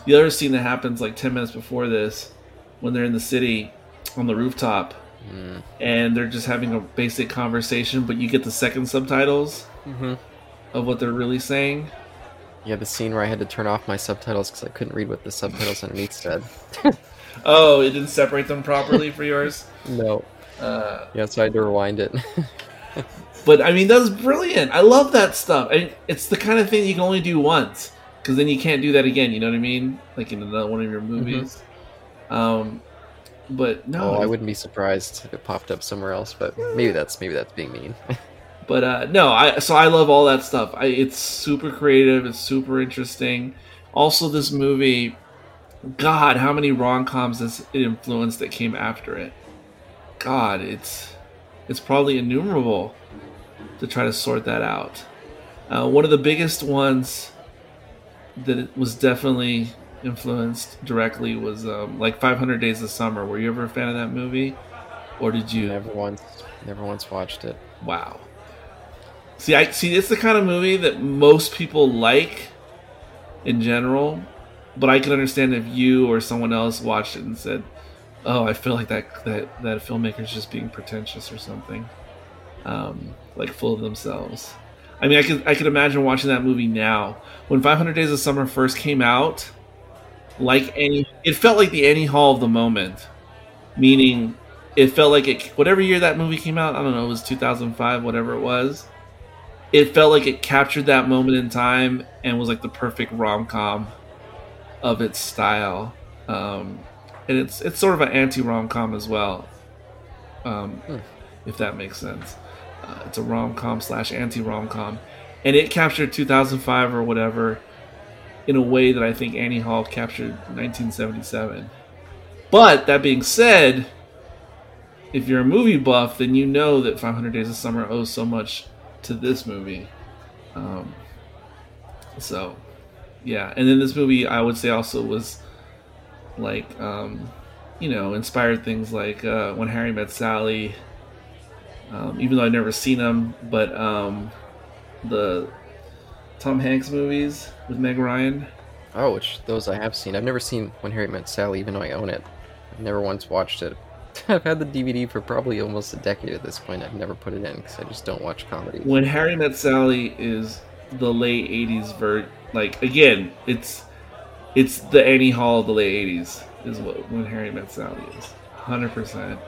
the other scene that happens like ten minutes before this, when they're in the city on the rooftop, Mm. and they're just having a basic conversation, but you get the second subtitles Mm-hmm. of what they're really saying. Yeah, the scene where I had to turn off my subtitles because I couldn't read what the subtitles underneath said. Oh, it didn't separate them properly for yours. No. Uh, Yeah, so I had to rewind it. but I mean, that's brilliant. I love that stuff. I, it's the kind of thing you can only do once, because then you can't do that again. You know what I mean? Like in another one of your movies. Um, but no, oh, I wouldn't be surprised if it popped up somewhere else, but maybe that's maybe that's being mean. But uh, no, I so I love all that stuff. I, it's super creative. It's super interesting. Also, this movie, God, how many rom coms has it influenced that came after it? God, it's it's probably innumerable to try to sort that out. Uh, one of the biggest ones that it was definitely influenced directly was um, like 500 Days of Summer. Were you ever a fan of that movie, or did you? never once, never once watched it. Wow. See, I see. It's the kind of movie that most people like, in general. But I can understand if you or someone else watched it and said, "Oh, I feel like that that that filmmaker's just being pretentious or something, um, like full of themselves." I mean, I could I could imagine watching that movie now. When 500 Days of Summer first came out, like any, it felt like the Annie Hall of the moment, meaning it felt like it whatever year that movie came out i don't know it was 2005 whatever it was it felt like it captured that moment in time and was like the perfect rom com of its style. Um, and it's it's sort of an anti rom com as well, um, Hmm. if that makes sense. Uh, it's a rom com slash anti rom com, and it captured 2005 or whatever in a way that I think Annie Hall captured 1977. But that being said, if you're a movie buff, then you know that 500 Days of Summer owes so much to this movie. Um, so, yeah, and then this movie I would say also was like, um, you know, inspired things like uh, When Harry Met Sally. Um, even though I've never seen them, but um, the Tom Hanks movies with Meg Ryan. Oh, which those I have seen. I've never seen When Harry Met Sally, even though I own it. I've never once watched it. I've had the DVD for probably almost a decade at this point. I've never put it in because I just don't watch comedy. When Harry Met Sally is the late '80s ver Like again, it's it's the Annie Hall of the late '80s. Is what When Harry Met Sally is. Hundred percent.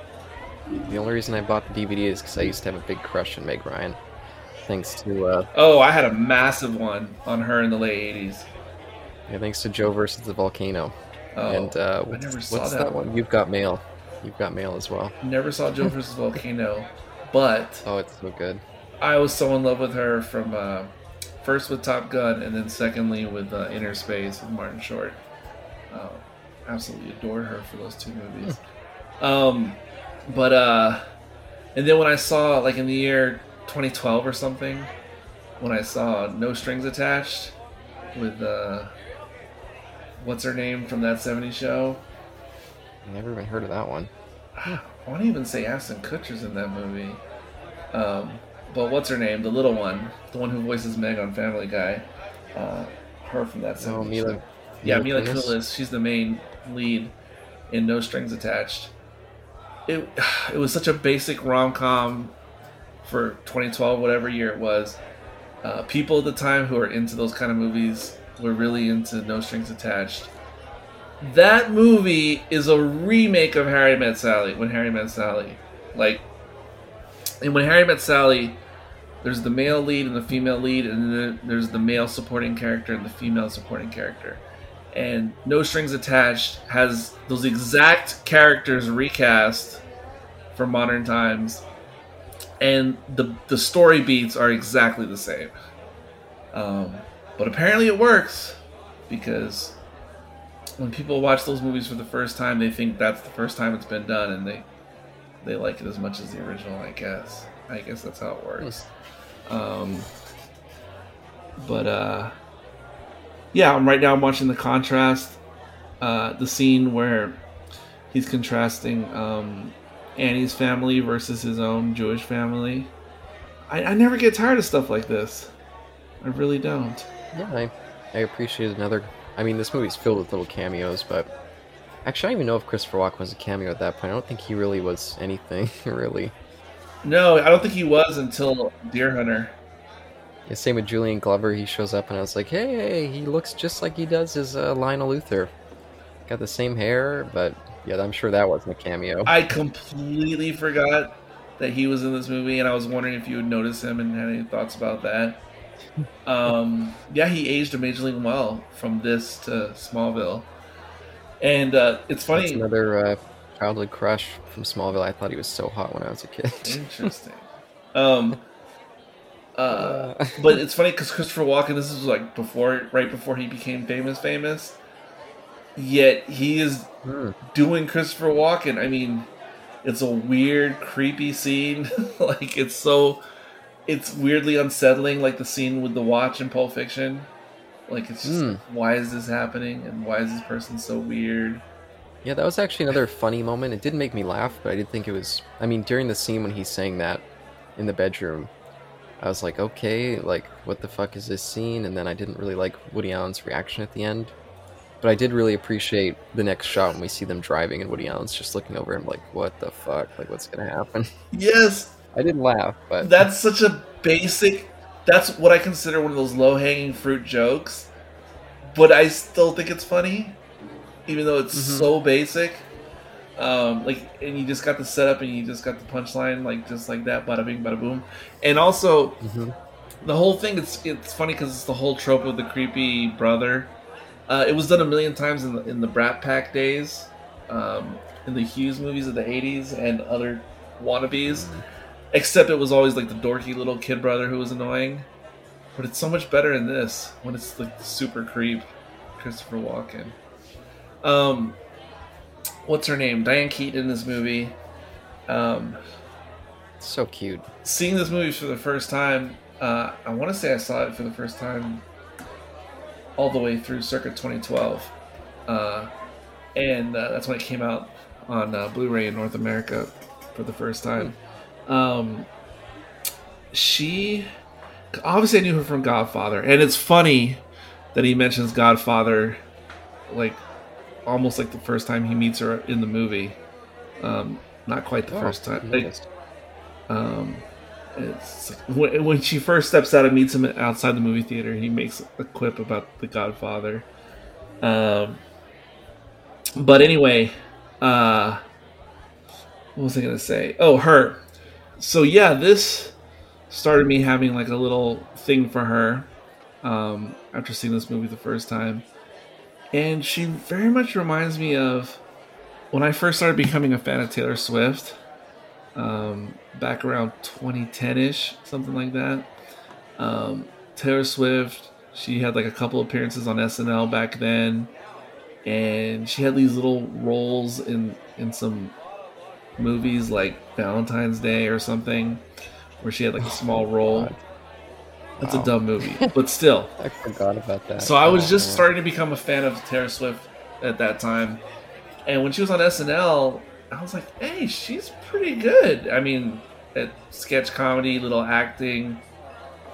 The only reason I bought the DVD is because I used to have a big crush on Meg Ryan. Thanks to uh, Oh, I had a massive one on her in the late '80s. yeah, thanks to Joe versus the Volcano. Oh, and uh, I what's, never saw what's that that one? You've got mail. You've got mail as well. never saw Joe versus Volcano, but Oh, it's so good. I was so in love with her from uh, first with Top Gun and then secondly with uh, Innerspace with Martin Short. Uh, absolutely adored her for those two movies. Um, but uh, and then when I saw like in the year 2012 or something, when I saw No Strings Attached with uh, what's her name from that 70s show. Never even heard of that one. I want to even say Ashton Kutcher's in that movie. Um, but what's her name? The little one, the one who voices Meg on Family Guy. Uh, her from that. Oh, 70s Mila. show. Yeah, Mila Kunis? Kunis. She's the main lead in No Strings Attached. It it was such a basic rom com for 2012, whatever year it was. Uh, people at the time who are into those kind of movies were really into No Strings Attached. That movie is a remake of Harry Met Sally. When Harry Met Sally, like, and when Harry Met Sally, there's the male lead and the female lead, and then there's the male supporting character and the female supporting character. And No Strings Attached has those exact characters recast for modern times, and the the story beats are exactly the same. Um, but apparently it works because when people watch those movies for the first time, they think that's the first time it's been done, and they they like it as much as the original. I guess. I guess that's how it works. Um, but uh, yeah, I'm right now. I'm watching the contrast, uh, the scene where he's contrasting um, Annie's family versus his own Jewish family. I, I never get tired of stuff like this. I really don't. Yeah, I, I appreciate another. I mean, this movie's filled with little cameos, but actually, I don't even know if Christopher Walken was a cameo at that point. I don't think he really was anything, really. No, I don't think he was until Deer Hunter. Yeah, same with Julian Glover. He shows up, and I was like, hey, he looks just like he does as uh, Lionel Luthor. Got the same hair, but yeah, I'm sure that wasn't a cameo. I completely forgot that he was in this movie, and I was wondering if you would notice him and had any thoughts about that. Um, yeah, he aged amazingly well from this to Smallville, and uh, it's That's funny. another uh, childhood crush from Smallville. I thought he was so hot when I was a kid. Interesting. Um, uh, but it's funny because Christopher Walken. This is like before, right before he became famous, famous. Yet he is Hmm. doing Christopher Walken. I mean, it's a weird, creepy scene. like it's so, it's weirdly unsettling. Like the scene with the watch in Pulp Fiction. Like it's just, Mm. why is this happening? And why is this person so weird? Yeah, that was actually another funny moment. It didn't make me laugh, but I did think it was. I mean, during the scene when he's saying that in the bedroom, I was like, okay, like, what the fuck is this scene? And then I didn't really like Woody Allen's reaction at the end. But I did really appreciate the next shot when we see them driving and Woody Allen's just looking over him like, what the fuck? Like, what's gonna happen? Yes, I didn't laugh, but that's such a basic that's what i consider one of those low-hanging fruit jokes but i still think it's funny even though it's Mhm. so basic um, like and you just got the setup and you just got the punchline like just like that bada bing bada boom and also Mhm. the whole thing it's it's funny because it's the whole trope of the creepy brother. Uh, it was done a million times in the in the Brat Pack days, um, in the Hughes movies of the '80s and other wannabes. Except it was always like the dorky little kid brother who was annoying. But it's so much better in this when it's like the super creep, Christopher Walken. Um, what's her name? Diane Keaton in this movie. Um, So cute. seeing this movie for the first time, uh, I want to say I saw it for the first time all the way through circa 2012. Uh, and uh, that's when it came out on uh, Blu ray in North America for the first time. Um, she. Obviously, I knew her from Godfather. And it's funny that he mentions Godfather like almost like the first time he meets her in the movie. Um, not quite the Oh, first time. Like, um, when, she first steps out and meets him outside the movie theater, he makes a quip about the Godfather. Um, but anyway, uh, what was I gonna say? Oh, her. So yeah, this started me having like a little thing for her um, after seeing this movie the first time, and she very much reminds me of when I first started becoming a fan of Taylor Swift um, back around 2010 ish, something like that. Um, Taylor Swift, she had like a couple appearances on SNL back then, and she had these little roles in in some movies like Valentine's Day or something, where she had like a small role. God. That's Wow. a dumb movie, but still. I forgot about that. So I was Oh, just man. starting to become a fan of Taylor Swift at that time, and when she was on SNL, I was like, "Hey, she's pretty good." I mean, at sketch comedy, little acting.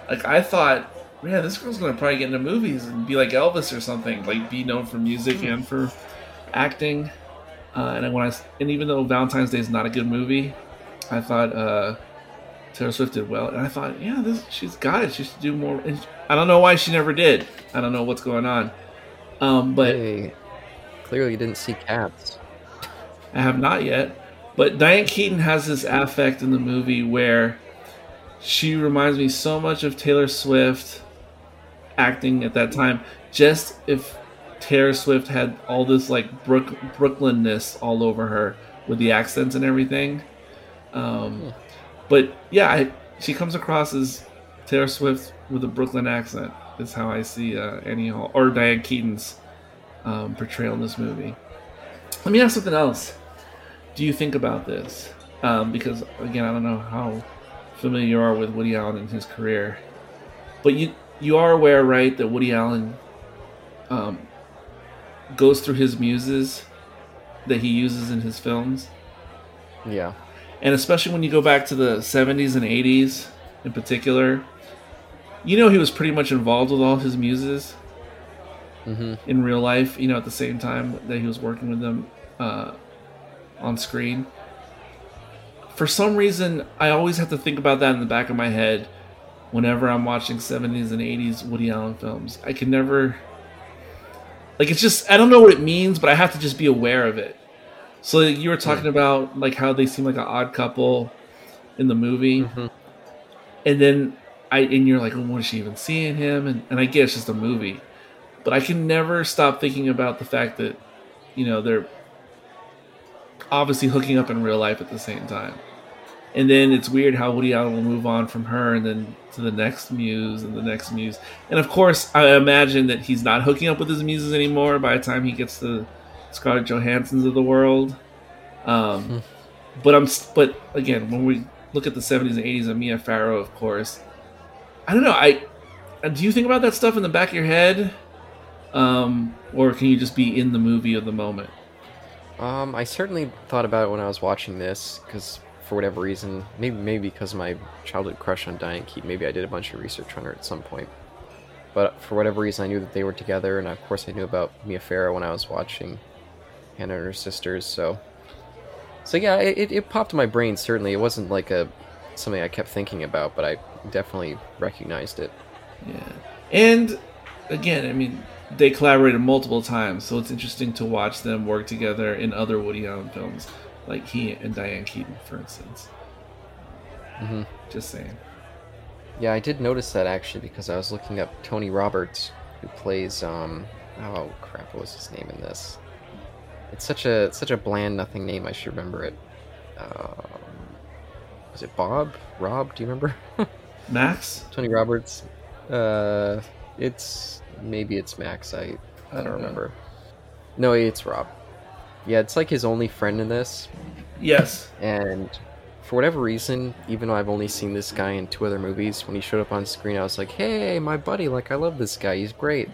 Like I thought, man, this girl's gonna probably get into movies and be like Elvis or something, like be known for music and for acting. Uh, and when I and even though Valentine's Day is not a good movie, I thought uh, Taylor Swift did well, and I thought, yeah, this she's got it. She should do more. And I don't know why she never did. I don't know what's going on. Um, but Hey, clearly you didn't see cats. I have not yet. But Diane Keaton has this affect in the movie where she reminds me so much of Taylor Swift acting at that time. Just if Taylor Swift had all this like Brook Brooklynness all over her with the accents and everything. Um, but yeah, I, she comes across as Taylor Swift with a Brooklyn accent. Is how I see uh, Annie Hall or Diane Keaton's um, portrayal in this movie. Let me ask something else. Do you think about this? Um, because again, I don't know how familiar you are with Woody Allen and his career, but you you are aware, right, that Woody Allen um, goes through his muses that he uses in his films, Yeah. and especially when you go back to the '70s and '80s, in particular, you know he was pretty much involved with all his muses hmm in real life, you know, at the same time that he was working with them uh, on screen. For some reason, I always have to think about that in the back of my head whenever I'm watching 70s and 80s Woody Allen films. I can never. Like, it's just, I don't know what it means, but I have to just be aware of it. So, like, you were talking about, like, how they seem like an odd couple in the movie. Mhm. And then I, and you're like, well, what is she even seeing him? And, and I get it's just a movie but I can never stop thinking about the fact that, you know, they're obviously hooking up in real life at the same time. And then it's weird how Woody Allen will move on from her and then to the next muse and the next muse. And of course, I imagine that he's not hooking up with his muses anymore by the time he gets to Scarlett Johansson's of the world. Um, but I'm, but again, when we look at the 70s and 80s and Mia Farrow, of course, I don't know. I do you think about that stuff in the back of your head? um, or can you just be in the movie of the moment? Um, I certainly thought about it when I was watching this because for whatever reason, maybe maybe because of my childhood crush on Diane Keaton, maybe I did a bunch of research on her at some point. But for whatever reason, I knew that they were together, and of course, I knew about Mia Farrow when I was watching Hannah and her sisters. So, so yeah, it, it, it popped in my brain. Certainly, it wasn't like a something I kept thinking about, but I definitely recognized it. Yeah, and again, I mean, they collaborated multiple times, so it's interesting to watch them work together in other Woody Allen films, like he and Diane Keaton, for instance. Mhm. Just saying. Yeah, I did notice that actually because I was looking up Tony Roberts, who plays um oh crap, what was his name in this? It's such a such a bland nothing name. I should remember it. Um, was it Bob? Rob? Do you remember? Max? Tony Roberts. Uh, it's maybe it's Max. I I I don't don't know. remember. No, it's Rob. Yeah, it's like his only friend in this, Yes. and for whatever reason, even though I've only seen this guy in two other movies, when he showed up on screen, I was like, "Hey, my buddy! Like, I love this guy. He's great."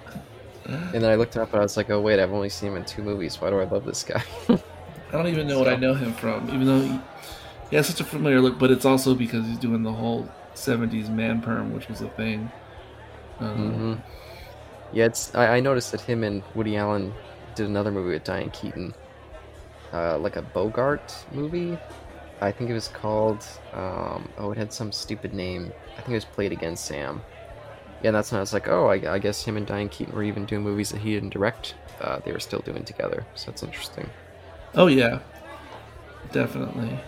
And then I looked up and I was like, "Oh wait, I've only seen him in two movies. Why do I love this guy?" I don't even know what I know him from, even though he, he has such a familiar look. But it's also because he's doing the whole '70s man perm, which was a thing. Um, hmm Yeah, it's. I, I noticed that him and Woody Allen did another movie with Diane Keaton, uh, like a Bogart movie. I think it was called. Um, oh, it had some stupid name. I think it was Play It Again Sam. Yeah, and that's when I was like, oh, I, I guess him and Diane Keaton were even doing movies that he didn't direct. Uh, they were still doing together, so that's interesting. Oh yeah, definitely.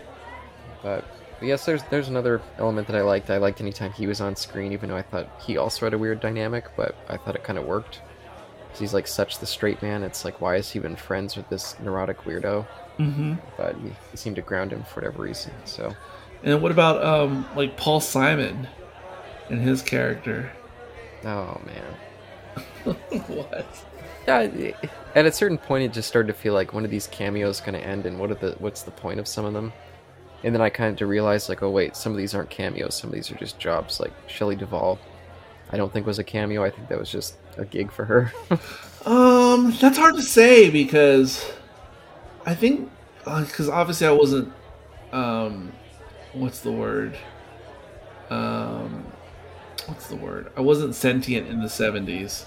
But, but yes, there's there's another element that I liked. I liked anytime he was on screen, even though I thought he also had a weird dynamic, but I thought it kind of worked. 'Cause he's like such the straight man. It's like, why is he even friends with this neurotic weirdo? hmm But he, he seemed to ground him for whatever reason. So And what about um like Paul Simon and his character? oh man, what? yeah. At a certain point, it just started to feel like when are these cameos going to end, and what are the what's the point of some of them? And then I kind of realized, like, oh wait, some of these aren't cameos. Some of these are just jobs. Like Shelley Duvall, I don't think was a cameo. I think that was just a gig for her. Um, that's hard to say because I think because obviously I wasn't um what's the word um what's the word I wasn't sentient in the 70s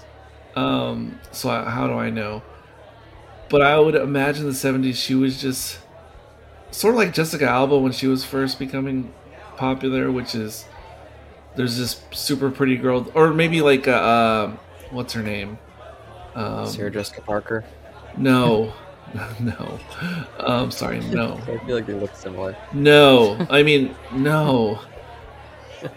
um so I, how do I know but I would imagine the 70s she was just sort of like Jessica Alba when she was first becoming popular which is there's this super pretty girl or maybe like uh, uh what's her name um, Sarah Jessica Parker. no, no. Um, sorry, no, I feel like they look similar. no. I mean, no.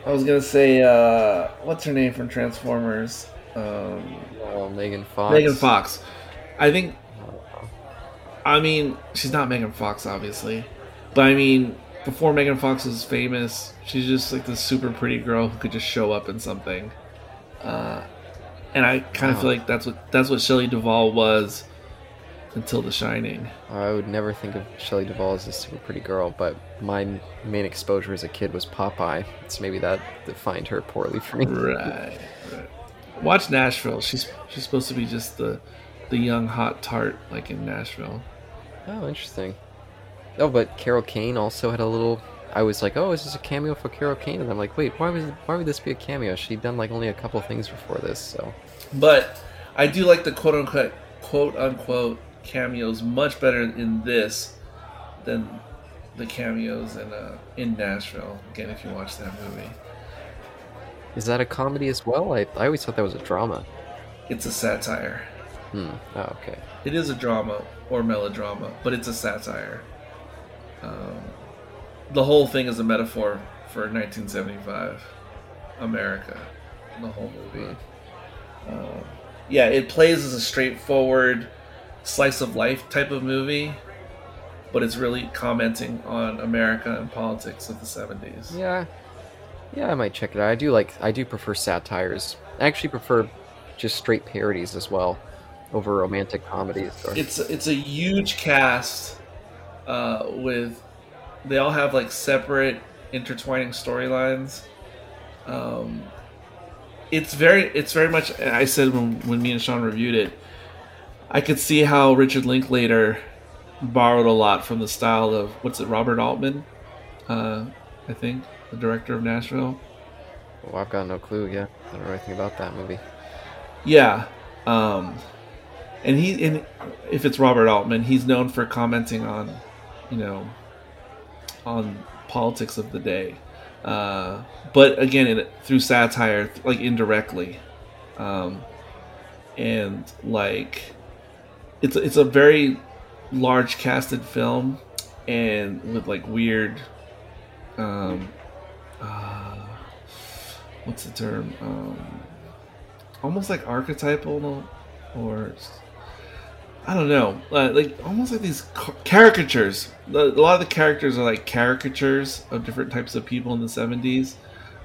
I was gonna say, uh, what's her name from Transformers? Um, Oh, Megan Fox. Megan Fox. I think. I mean, she's not Megan Fox, obviously, but I mean, before Megan Fox was famous, she's just like this super pretty girl who could just show up in something. Uh, and I kind of Wow. feel like that's what that's what Shelley Duvall was until The Shining. I would never think of Shelley Duvall as a super pretty girl, but my main exposure as a kid was Popeye, so maybe that defined her poorly for me. Right, right. Watch Nashville. She's she's supposed to be just the the young hot tart like in Nashville. Oh, interesting. Oh, but Carol Kane also had a little. I was like, oh, is this a cameo for Carol Kane? And I'm like, wait, why was why would this be a cameo? She'd done like only a couple things before this, so But I do like the quote unquote quote unquote cameos much better in this than the cameos in uh, in Nashville. Again, if you watch that movie, is that a comedy as well? I I always thought that was a drama. it's a satire. Hmm. Oh, okay. It is a drama or melodrama, but it's a satire. Um, the whole thing is a metaphor for 1975 America. The whole movie. Um, yeah, it plays as a straightforward slice of life type of movie, but it's really commenting on America and politics of the 70s. Yeah, yeah, I might check it out. I do like, I do prefer satires. I actually prefer just straight parodies as well over romantic comedies. Or, it's it's a huge cast uh, with they all have like separate intertwining storylines um, it's very it's very much i said when, when me and sean reviewed it i could see how richard linklater borrowed a lot from the style of what's it robert altman uh, i think the director of nashville oh, I've got no clue. Yeah, I don't know anything about that movie. Yeah, um, and he and if it's Robert Altman, he's known for commenting on, you know, on politics of the day, uh, but again, in, through satire, like indirectly, um, and like it's it's a very large casted film, and with like weird, um, uh, what's the term? Um, almost like archetypal, or I don't know, uh, like almost like these caricatures. A lot of the characters are like caricatures of different types of people in the seventies,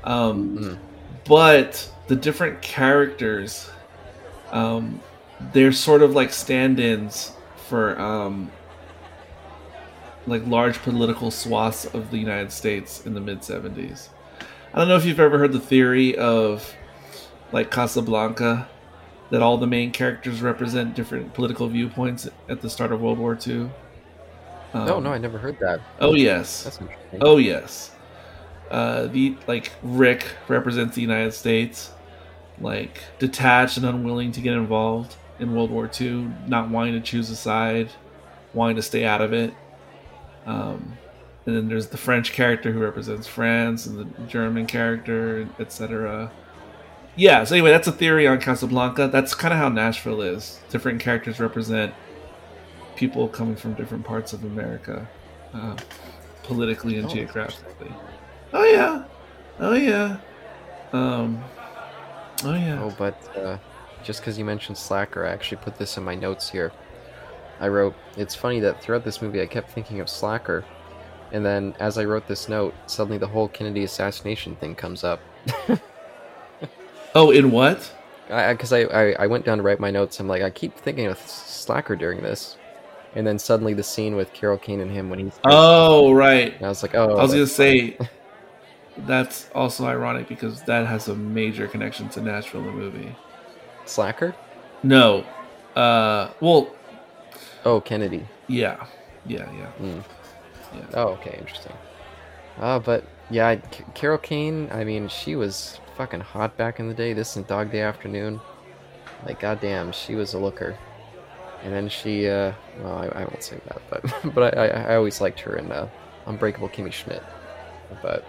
um, mm. but the different characters, um, they're sort of like stand-ins for um, like large political swaths of the United States in the mid seventies. I don't know if you've ever heard the theory of like Casablanca that all the main characters represent different political viewpoints at the start of World War II. Um, no, no, I never heard that. Oh yes. Oh yes. Uh, the like Rick represents the United States, like detached and unwilling to get involved in World War II, not wanting to choose a side, wanting to stay out of it. Um, and then there's the French character who represents France, and the German character, etc yeah. So anyway, that's a theory on Casablanca. That's kind of how Nashville is. Different characters represent people coming from different parts of America, uh, politically and oh, geographically. Oh yeah, oh yeah, um, oh yeah. Oh, but uh, just because you mentioned Slacker, I actually put this in my notes here. I wrote, "It's funny that throughout this movie, I kept thinking of Slacker." And then, as I wrote this note, suddenly the whole Kennedy assassination thing comes up. Oh, in what? Because I, I, I, went down to write my notes. I'm like, I keep thinking of Slacker during this, and then suddenly the scene with Carol Kane and him when he's. Oh right. And I was like, oh. I was gonna say. that's also ironic because that has a major connection to Nashville, the movie. Slacker. No. Uh. Well. Oh, Kennedy. Yeah. Yeah. Yeah. Mm. Yeah. Oh, okay. Interesting. Uh, but yeah, Carol Kane. I mean, she was fucking hot back in the day. This is Dog Day Afternoon. Like, goddamn, she was a looker. And then she, uh, well, I, I won't say that, but but I, I, always liked her in uh, Unbreakable Kimmy Schmidt. But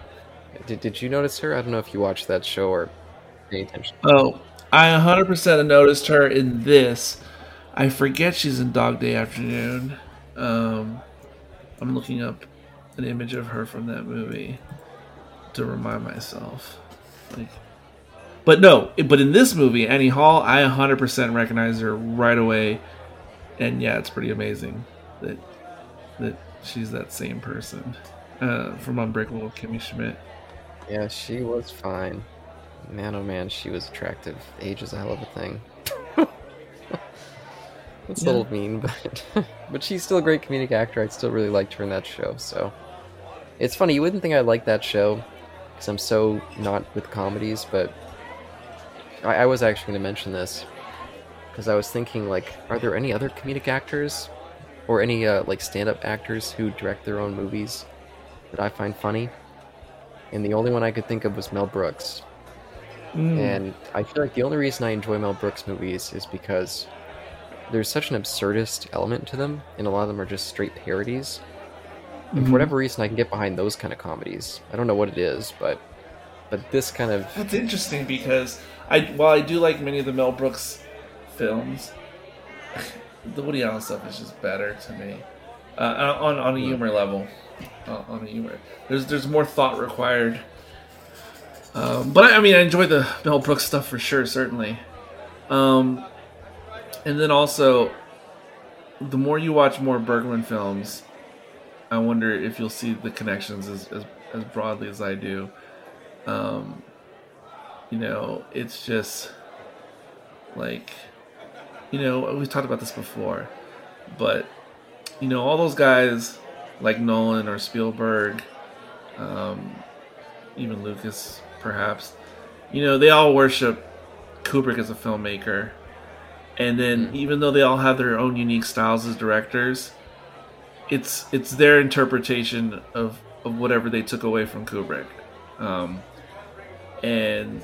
did, did you notice her? I don't know if you watched that show or pay attention. Oh, I 100% noticed her in this. I forget she's in Dog Day Afternoon. Um, I'm looking up an image of her from that movie to remind myself. Like, but no, but in this movie, Annie Hall, I 100% recognize her right away, and yeah, it's pretty amazing that that she's that same person uh, from Unbreakable Kimmy Schmidt. Yeah, she was fine. Man, oh man, she was attractive. Age is a hell of a thing. It's yeah. a little mean, but but she's still a great comedic actor. I still really liked her in that show. So it's funny. You wouldn't think I'd like that show because I'm so not with comedies, but I, I was actually going to mention this because I was thinking like, are there any other comedic actors or any uh, like stand-up actors who direct their own movies that I find funny? And the only one I could think of was Mel Brooks. Mm. And I feel like the only reason I enjoy Mel Brooks movies is because there's such an absurdist element to them, and a lot of them are just straight parodies. And mm-hmm. for whatever reason, I can get behind those kind of comedies. I don't know what it is, but but this kind of that's interesting because I while I do like many of the Mel Brooks films, the Woody Allen stuff is just better to me uh, on on a humor level. Uh, on a humor, there's there's more thought required. Um, but I, I, mean, I enjoy the Mel Brooks stuff for sure, certainly. Um, and then also, the more you watch more Bergman films, I wonder if you'll see the connections as as, as broadly as I do. Um, you know, it's just like, you know, we've talked about this before, but you know, all those guys like Nolan or Spielberg, um, even Lucas, perhaps, you know, they all worship Kubrick as a filmmaker. And then, mm. even though they all have their own unique styles as directors, it's it's their interpretation of, of whatever they took away from Kubrick. Um, and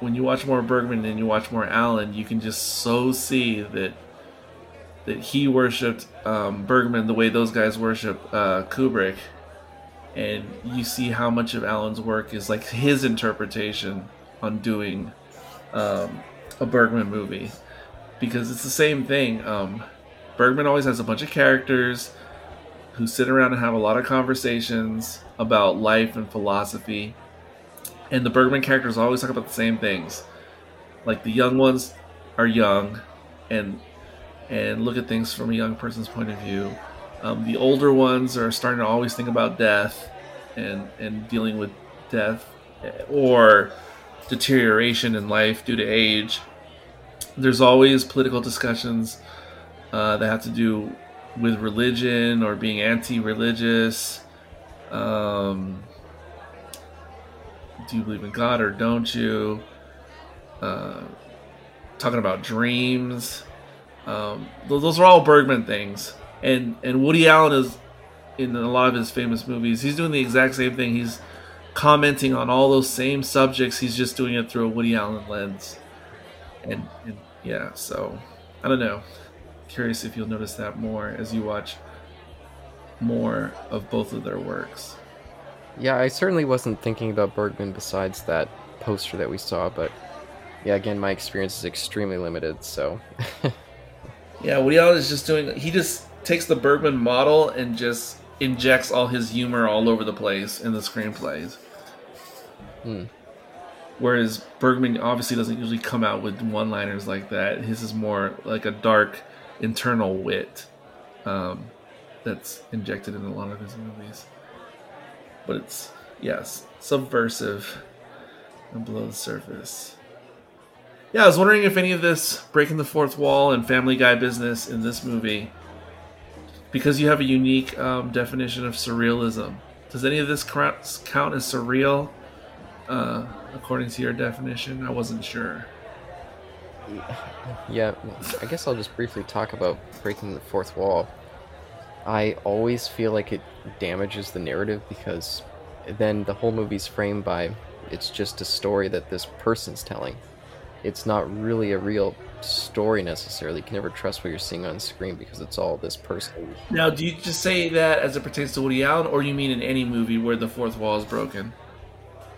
when you watch more Bergman and you watch more Allen, you can just so see that that he worshipped um, Bergman the way those guys worship uh, Kubrick, and you see how much of Allen's work is like his interpretation on doing um, a Bergman movie, because it's the same thing. Um, Bergman always has a bunch of characters who sit around and have a lot of conversations about life and philosophy and the Bergman characters always talk about the same things. Like the young ones are young, and and look at things from a young person's point of view. Um, the older ones are starting to always think about death and and dealing with death or deterioration in life due to age. There's always political discussions uh, that have to do with religion or being anti-religious. Um, do you believe in God or don't you? Uh, talking about dreams. Um, those are all Bergman things, and and Woody Allen is in a lot of his famous movies. He's doing the exact same thing. He's commenting on all those same subjects. He's just doing it through a Woody Allen lens, and, and yeah. So I don't know. Curious if you'll notice that more as you watch more of both of their works. Yeah, I certainly wasn't thinking about Bergman besides that poster that we saw, but yeah, again, my experience is extremely limited, so. yeah, Woody Allen is just doing. He just takes the Bergman model and just injects all his humor all over the place in the screenplays. Hmm. Whereas Bergman obviously doesn't usually come out with one-liners like that. His is more like a dark internal wit um, that's injected in a lot of his movies. But it's yes, subversive and below the surface. Yeah, I was wondering if any of this breaking the fourth wall and Family Guy business in this movie because you have a unique um, definition of surrealism. Does any of this count as surreal, uh, according to your definition? I wasn't sure. Yeah, I guess I'll just briefly talk about breaking the fourth wall. I always feel like it damages the narrative because then the whole movie's framed by it's just a story that this person's telling. It's not really a real story necessarily. You can never trust what you're seeing on screen because it's all this person. Now, do you just say that as it pertains to Woody Allen, or you mean in any movie where the fourth wall is broken?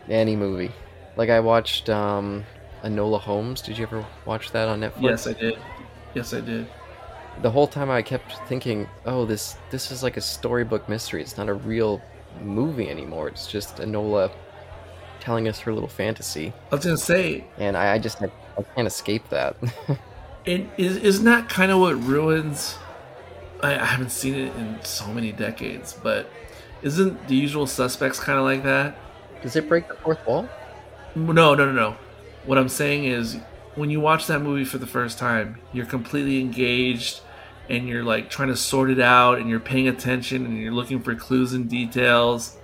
Any movie. Like I watched um, Enola Holmes. Did you ever watch that on Netflix? Yes, I did. Yes, I did. The whole time I kept thinking, "Oh, this this is like a storybook mystery. It's not a real movie anymore. It's just Enola telling us her little fantasy." I was gonna say, and I, I just I, I can't escape that. and is isn't that kind of what ruins? I, I haven't seen it in so many decades, but isn't the usual suspects kind of like that? Does it break the fourth wall? No, no, no, no. What I'm saying is, when you watch that movie for the first time, you're completely engaged and you're like trying to sort it out and you're paying attention and you're looking for clues and details.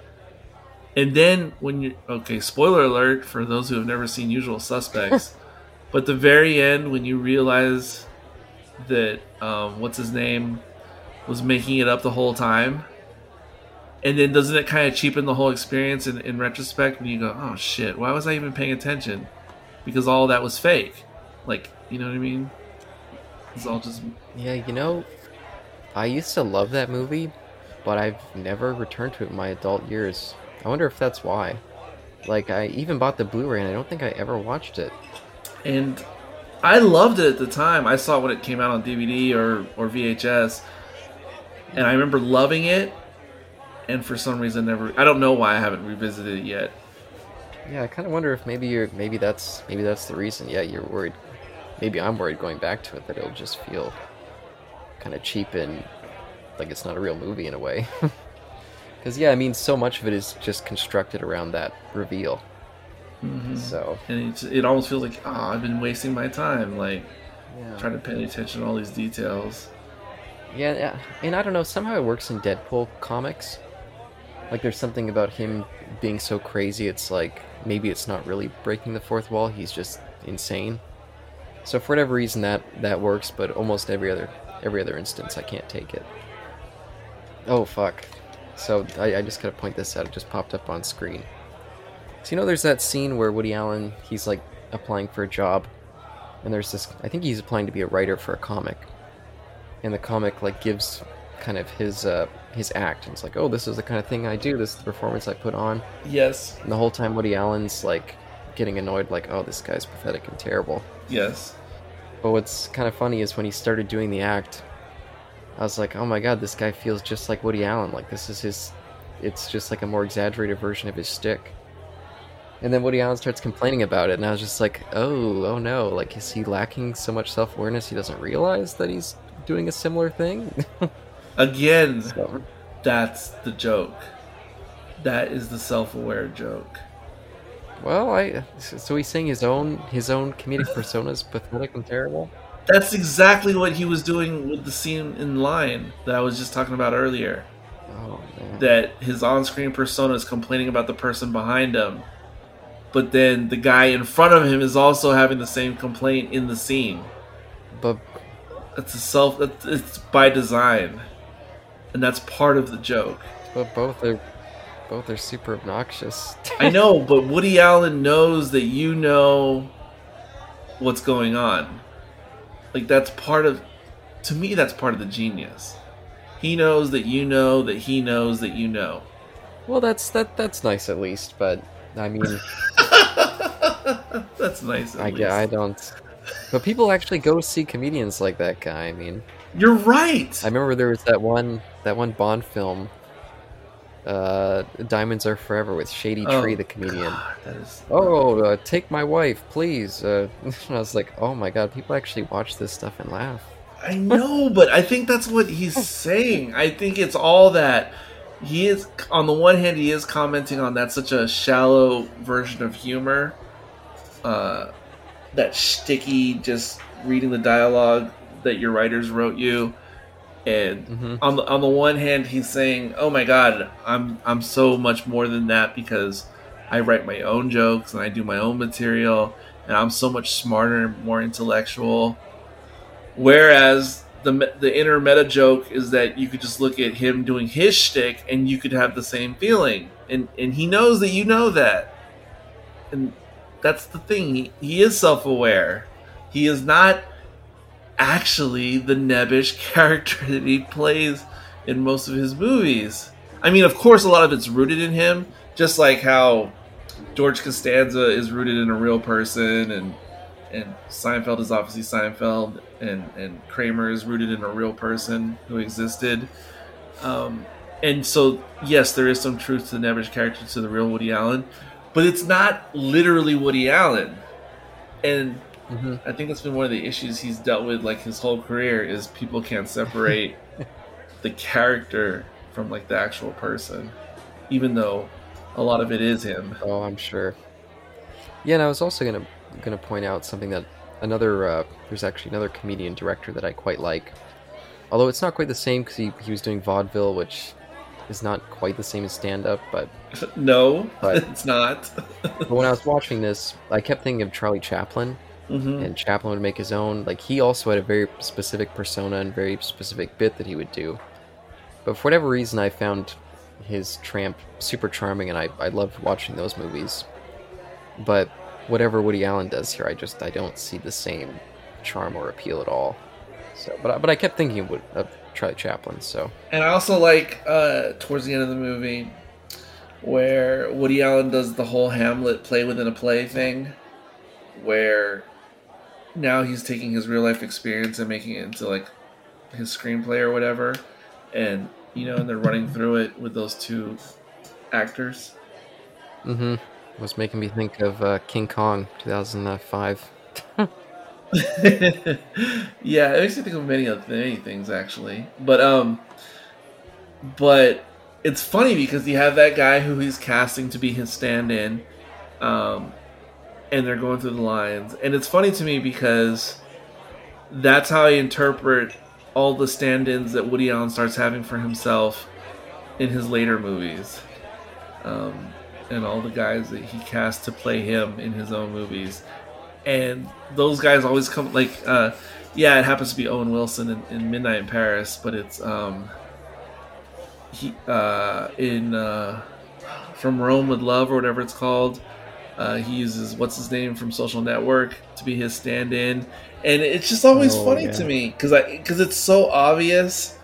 And then when you okay, spoiler alert for those who have never seen Usual Suspects, but the very end, when you realize that um, what's his name was making it up the whole time, and then doesn't it kind of cheapen the whole experience in, in retrospect when you go, oh shit, why was I even paying attention? Because all that was fake. Like, you know what I mean? It's all just. Yeah, you know, I used to love that movie, but I've never returned to it in my adult years. I wonder if that's why. Like, I even bought the Blu ray and I don't think I ever watched it and I loved it at the time. I saw it when it came out on DVD or or VHS, and I remember loving it. And for some reason, never. I don't know why I haven't revisited it yet. Yeah, I kind of wonder if maybe you're maybe that's maybe that's the reason. Yeah, you're worried. Maybe I'm worried going back to it that it'll just feel kind of cheap and like it's not a real movie in a way. Because yeah, I mean, so much of it is just constructed around that reveal. Mm-hmm. So and it almost feels like oh, I've been wasting my time, like yeah. trying to pay attention to all these details. Yeah, yeah, and I don't know. Somehow it works in Deadpool comics. Like there's something about him being so crazy. It's like maybe it's not really breaking the fourth wall. He's just insane. So for whatever reason that that works, but almost every other every other instance I can't take it. Oh fuck. So I, I just gotta point this out. It just popped up on screen. So you know, there's that scene where Woody Allen he's like applying for a job, and there's this. I think he's applying to be a writer for a comic, and the comic like gives kind of his uh, his act. And it's like, oh, this is the kind of thing I do. This is the performance I put on. Yes. And the whole time, Woody Allen's like getting annoyed, like, oh, this guy's pathetic and terrible. Yes. But what's kind of funny is when he started doing the act, I was like, oh my god, this guy feels just like Woody Allen. Like this is his. It's just like a more exaggerated version of his stick And then Woody Allen starts complaining about it, and I was just like, oh, oh no, like is he lacking so much self awareness he doesn't realize that he's doing a similar thing? Again, so, that's the joke. That is the self-aware joke. Well, I so he's saying his own his own comedic persona is pathetic and terrible. That's exactly what he was doing with the scene in line that I was just talking about earlier. Oh man. That his on-screen persona is complaining about the person behind him, but then the guy in front of him is also having the same complaint in the scene. But That's a self. That's, it's by design, and that's part of the joke. but both are both are super obnoxious. I know, but Woody Allen knows that you know what's going on. Like that's part of to me that's part of the genius. He knows that you know that he knows that you know. well, that's that that's nice at least, but I mean, that's nice. at I get I don't. But people actually go see comedians like that guy. I mean, You're right. I remember there was that one that one Bond film, uh, "Diamonds Are Forever" with Shady Oh, Tree, the comedian. God, that is Oh, uh, take my wife, please. Uh, I was like, oh my god, people actually watch this stuff and laugh. I know, but I think that's what he's saying. I think it's all that he is. On the one hand, he is commenting on that such a shallow version of humor, uh, that sticky, just reading the dialogue that your writers wrote you, and hmm on the on the one hand, he's saying, "Oh my God, I'm I'm so much more than that because I write my own jokes and I do my own material, and I'm so much smarter and more intellectual." Whereas the the inner meta joke is that you could just look at him doing his shtick and you could have the same feeling, and and he knows that you know that, and that's the thing. He, he is self aware. He is not actually the nebbish character that he plays in most of his movies. I mean, of course, a lot of it's rooted in him, just like how George Costanza is rooted in a real person, and and Seinfeld is obviously Seinfeld, and and Kramer is rooted in a real person who existed. Um, and so, yes, there is some truth to the nebbish character to the real Woody Allen, but it's not literally Woody Allen. And hmm I think that's been one of the issues he's dealt with like his whole career is people can't separate the character from like the actual person, even though a lot of it is him. Oh, I'm sure. Yeah, and I was also gonna gonna point out something that another uh, there's actually another comedian director that I quite like. Although it's not quite the same because he, he was doing vaudeville, which is not quite the same as stand up. But, no, But- it's not. but when I was watching this, I kept thinking of Charlie Chaplin, hmm and Chaplin would make his own. Like he also had a very specific persona and very specific bit that he would do. But for whatever reason, I found his Tramp super charming, and I I loved watching those movies. But whatever Woody Allen does here, I just I don't see the same charm or appeal at all. So, but I, but I kept thinking of, Wood- of Charlie Chaplin. So And I also like uh, towards the end of the movie where Woody Allen does the whole Hamlet play within a play thing, where now he's taking his real life experience and making it into like his screenplay or whatever, and you know, and they're running through it with those two actors. Mm hmm was making me think of uh, King Kong 2005. yeah, it makes me think of many other many things actually, but um, but it's funny because you have that guy who he's casting to be his stand-in, um, and they're going through the lines, and it's funny to me because that's how I interpret all the stand-ins that Woody Allen starts having for himself in his later movies, um, and all the guys that he cast to play him in his own movies. And those guys always come like uh yeah it happens to be owen wilson in, in midnight in paris but it's um he uh in uh from rome with love or whatever it's called uh he uses what's his name from social network to be his stand-in and it's just always Oh, funny yeah. to me because i because it's so obvious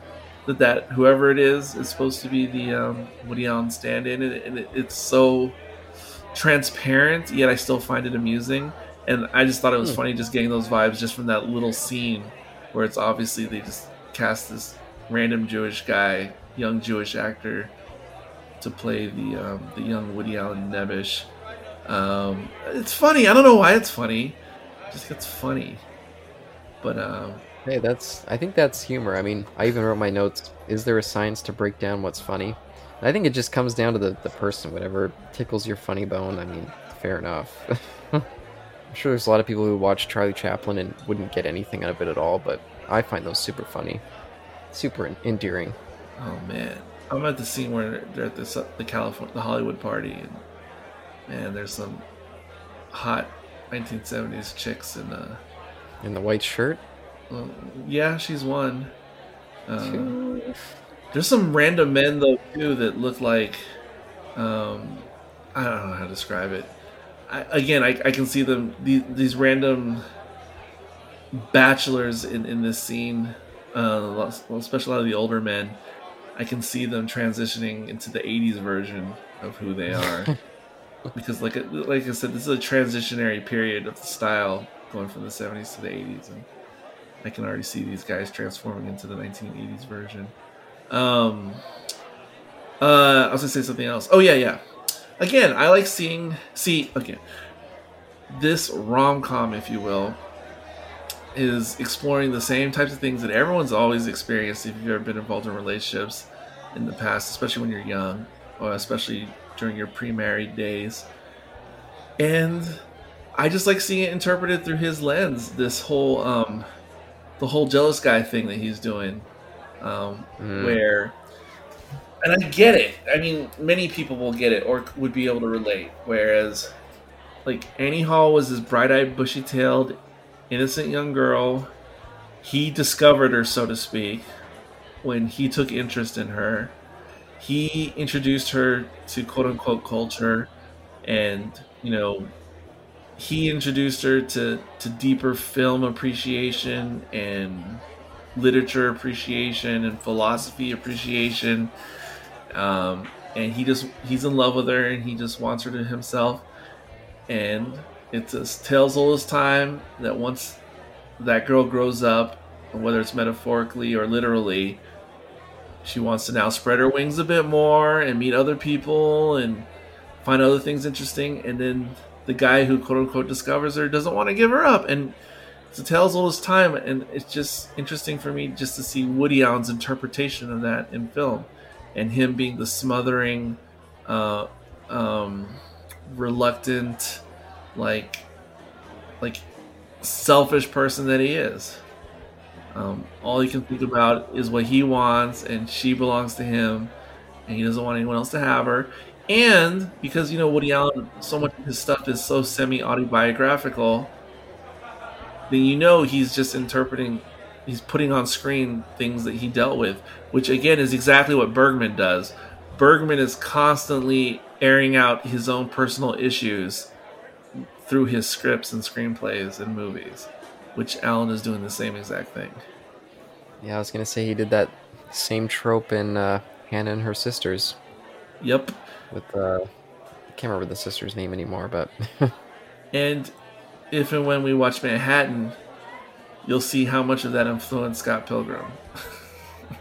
that that whoever it is is supposed to be the um woody allen stand-in and, and it, it's so transparent yet i still find it amusing and I just thought it was Hmm. funny just getting those vibes just from that little scene where it's obviously they just cast this random Jewish guy, young Jewish actor, to play the um, the young Woody Allen Nebbish. Um, it's funny. I don't know why it's funny. It just it's funny. But um, Hey, that's. I think that's humor. I mean, I even wrote my notes. Is there a science to break down what's funny? And I think it just comes down to the, the person. Whatever tickles your funny bone. I mean, fair enough. I'm sure there's a lot of people who watch Charlie Chaplin and wouldn't get anything out of it at all, but I find those super funny, super endearing. oh man, I'm at the scene where they're at the the California the Hollywood party, and man, there's some hot 1970s chicks in uh In the white shirt. well, yeah, she's one. Uh, there's some random men though too that look like um I don't know how to describe it. I, again, I, I can see them these, these random bachelors in, in this scene, uh, especially a lot of the older men. I can see them transitioning into the '80s version of who they are, because like like I said, this is a transitionary period of the style going from the '70s to the '80s, and I can already see these guys transforming into the 1980s version. Um, uh, I was gonna say something else. Oh yeah, yeah. Again, I like seeing see again this rom com, if you will, is exploring the same types of things that everyone's always experienced if you've ever been involved in relationships in the past, especially when you're young, or especially during your pre-married days. And I just like seeing it interpreted through his lens. This whole um, the whole jealous guy thing that he's doing, um, Mm. where, and I get it. I mean, many people will get it or would be able to relate. Whereas, like Annie Hall was this bright-eyed, bushy-tailed, innocent young girl. He discovered her, so to speak, when he took interest in her. He introduced her to quote-unquote culture, and you know he introduced her to, to deeper film appreciation and literature appreciation and philosophy appreciation. Um, and he just he's in love with her and he just wants her to himself. And it's a tales all his time that once that girl grows up, whether it's metaphorically or literally, she wants to now spread her wings a bit more and meet other people and find other things interesting. And then the guy who quote unquote discovers her doesn't want to give her up. And it's a tale's all his time. And it's just interesting for me just to see woody allen's interpretation of that in film and him being the smothering uh, um, reluctant like like selfish person that he is um, all he can think about is what he wants and she belongs to him and he doesn't want anyone else to have her and because you know Woody Allen, so much of his stuff is so semi autobiographical, then you know he's just interpreting, he's putting on screen things that he dealt with, which again is exactly what Bergman does. Bergman is constantly airing out his own personal issues through his scripts and screenplays and movies, which Allen is doing the same exact thing. Yeah, I was gonna say he did that same trope in uh, Hannah and her sisters Yep. with uh, I can't remember the sister's name anymore, but And if and when we watch Manhattan, you'll see how much of that influenced Scott Pilgrim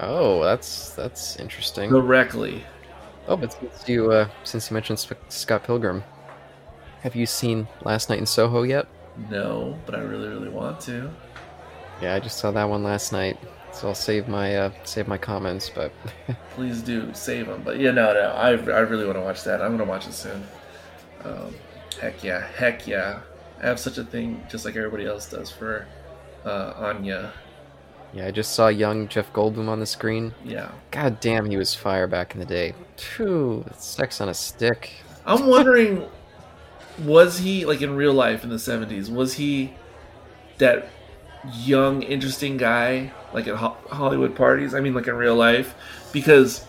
oh, that's that's interesting. directly. Oh, but since you uh, since you mentioned Scott Pilgrim, have you seen Last Night in Soho yet? No, but I really, really want to. Yeah, I just saw that one last night, so I'll save my uh, save my comments. But Please do save them. But yeah, no, no, I, I really want to watch that. I'm gonna watch it soon. Um, heck yeah, heck yeah. I have such a thing, just like everybody else does, for uh, Anya. yeah, I just saw young Jeff Goldblum on the screen. Yeah, God damn, he was fire back in the day. Phew, sex on a stick. I'm wondering, was he like in real life in the '70s? Was he that young, interesting guy like at Ho- Hollywood parties? I mean, like in real life, because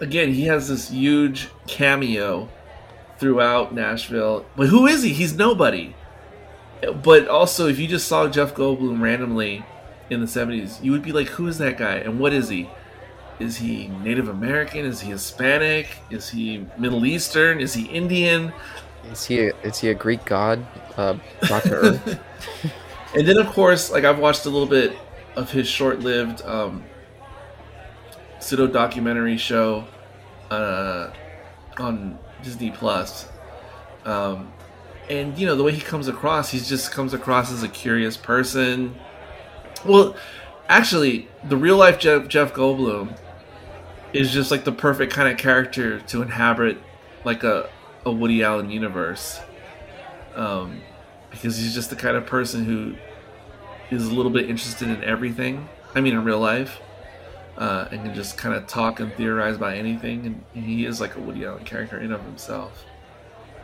again, he has this huge cameo throughout Nashville. But who is he? He's nobody. But also, if you just saw Jeff Goldblum randomly in the '70s, you would be like, "Who is that guy? And what is he?" Is he Native American? Is he Hispanic? Is he Middle Eastern? Is he Indian? Is he a, is he a Greek god? Uh, Doctor Earth. And then, of course, like I've watched a little bit of his short-lived um, pseudo documentary show uh, on Disney Plus. Um, and you know the way he comes across, he just comes across as a curious person. Well, actually, the real life Jeff, Jeff Goldblum is just like the perfect kind of character to inhabit like a, a Woody Allen universe. Um, because he's just the kind of person who is a little bit interested in everything. I mean, in real life, uh, and can just kind of talk and theorize about anything. And, he is like a Woody Allen character in of himself.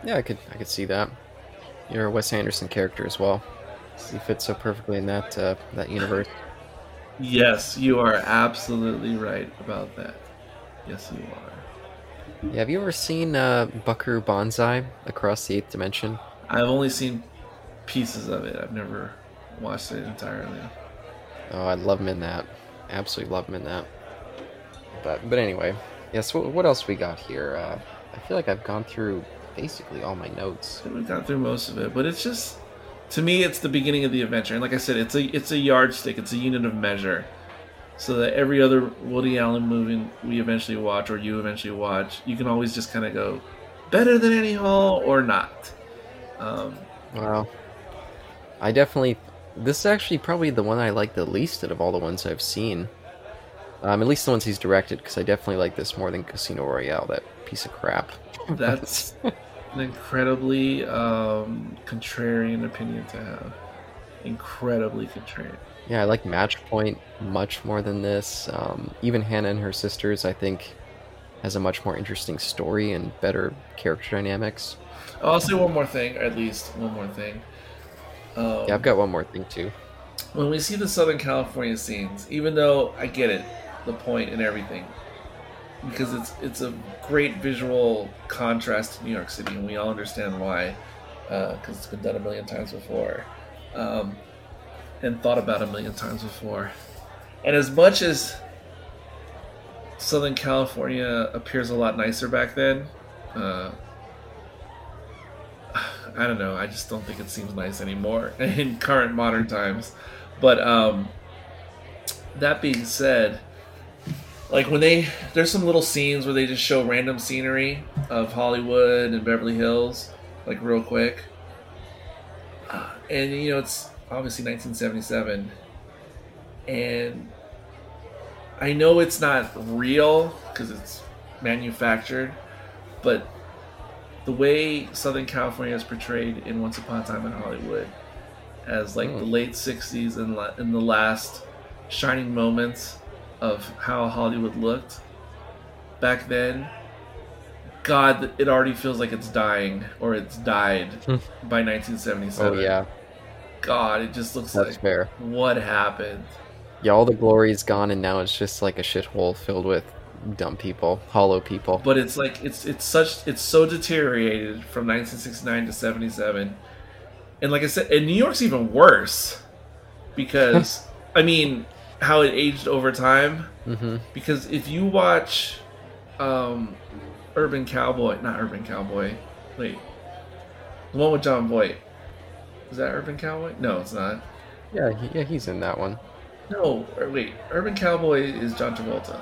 Yeah, I could I could see that. You're a Wes Anderson character as well. He fits so perfectly in that uh, that universe. Yes, you are absolutely right about that. Yes, you are. Yeah, have you ever seen uh, Buckaroo Banzai Across the Eighth Dimension? I've only seen pieces of it. I've never watched it entirely. Oh, I love him in that. Absolutely love him in that. But but anyway, yes. What, what else we got here? Uh, I feel like I've gone through basically all my notes. We've gone through most of it, but it's just to me, it's the beginning of the adventure. And like I said, it's a it's a yardstick. It's a unit of measure, so that every other Woody Allen movie we eventually watch or you eventually watch, you can always just kind of go better than Annie Hall or not. Um, Wow. I definitely. This is actually probably the one I like the least out of all the ones I've seen. Um, at least the ones he's directed, because I definitely like this more than Casino Royale, that piece of crap. that's an incredibly um, contrarian opinion to have. Incredibly contrarian. Yeah, I like Match Point much more than this. Um, even Hannah and her sisters, I think, has a much more interesting story and better character dynamics. I'll say one more thing, at least one more thing. Um, Yeah, I've got one more thing too. when we see the Southern California scenes, even though I get it, the point and everything, because it's it's a great visual contrast to New York City, and we all understand why, because it's been done a million times before, um, and thought about a million times before. And as much as Southern California appears a lot nicer back then, uh, I don't know. I just don't think it seems nice anymore in current modern times. But um, that being said, like when they there's some little scenes where they just show random scenery of Hollywood and Beverly Hills, like real quick. Uh, and you know it's obviously 1977, and I know it's not real because it's manufactured, but the way Southern California is portrayed in Once Upon a Time in Hollywood as like the Hmm. late 60s and la- in the last shining moments of how Hollywood looked back then god it already feels like it's dying or it's died Hmm. by 1977 Oh yeah, god it just looks that's like fair. what happened? Yeah, all the glory's gone, and now it's just like a shithole filled with dumb people, hollow people. but it's like it's it's such it's so deteriorated from 1969 to 77 and like i said and new york's even worse because i mean how it aged over time. Hmm because if you watch um urban cowboy not urban cowboy wait the one with jon voight is that urban cowboy no it's not Yeah, he, yeah, he's in that one. no or wait urban cowboy is john travolta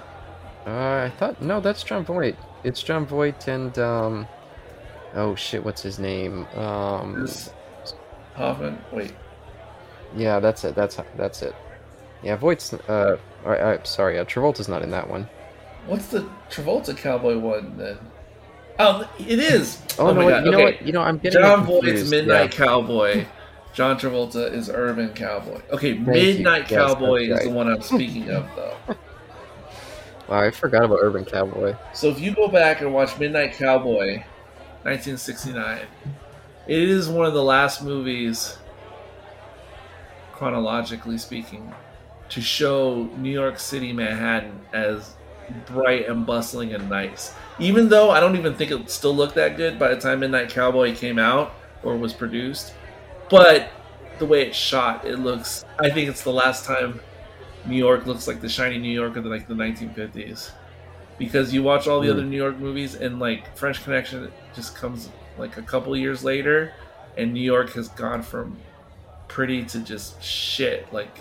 Uh, I thought no, that's Jon Voight. It's Jon Voight and um, oh shit, what's his name? Um, is hoffman wait yeah, that's it. That's that's it. Yeah, Voight's. Uh, I, I, sorry, uh, Travolta's not in that one. What's the Travolta cowboy one then? Oh, it is. Oh, no, my wait, God. you know what? You know, I'm getting John. Voight's Midnight Yeah. Cowboy. John Travolta is Urban Cowboy. Okay, you. Midnight Yes, Cowboy that's is the one I'm speaking of, though. Wow, I forgot about Urban Cowboy. So if you go back and watch Midnight Cowboy, 1969, it is one of the last movies, chronologically speaking, to show New York City, Manhattan as bright and bustling and nice. Even though I don't even think it still looked that good by the time Midnight Cowboy came out or was produced, but the way it's shot, it looks. I think it's the last time New York looks like the shiny New York of the, like the 1950s because you watch all the Mm. other New York movies and like French Connection just comes like a couple years later, and New York has gone from pretty to just shit like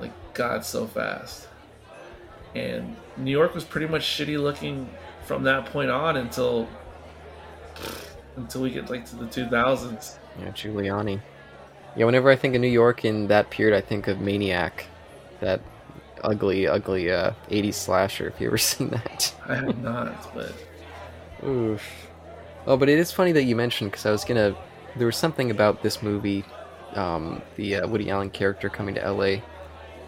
like God so fast. And New York was pretty much shitty looking from that point on until until we get like to the 2000s. Yeah, Giuliani. Yeah, whenever I think of New York in that period, I think of Maniac, that ugly, ugly uh, 80s slasher. If you ever seen that? I have not, but Oof. Oh, but it is funny that you mentioned because I was gonna. There was something about this movie, um, the uh, Woody Allen character coming to LA,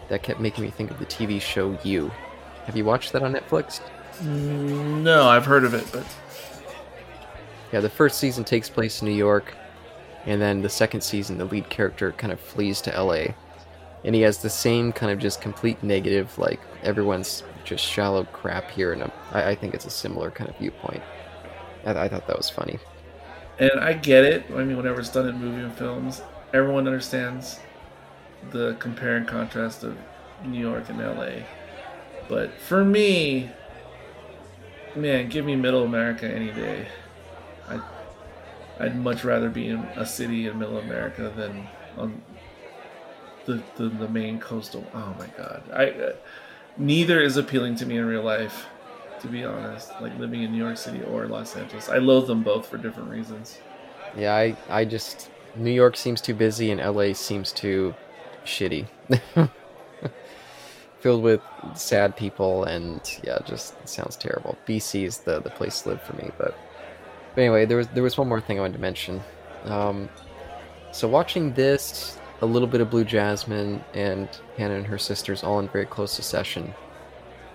that kept making me think of the TV show You. Have you watched that on Netflix? Mm, no, I've heard of it, but Yeah, the first season takes place in New York, and then the second season, the lead character kind of flees to LA, and he has the same kind of just complete negative, like everyone's just shallow crap here, and um, I, I think it's a similar kind of viewpoint. I, I thought that was funny. and I get it. I mean, whenever it's done in movie and films, everyone understands the compare and contrast of New York and LA. But for me, man, give me Middle America any day. I'd much rather be in a city in Middle America than on the the, the main coastal. Oh my god, I uh, neither is appealing to me in real life. To be honest, like living in New York City or Los Angeles, I loathe them both for different reasons. Yeah, I, I just New York seems too busy and LA seems too shitty. Filled with sad people and yeah, just sounds terrible. BC is the, the place to live for me, but, but anyway, there was there was one more thing I wanted to mention. Um, so watching this, a little bit of Blue Jasmine and Hannah and her sisters all in very close succession.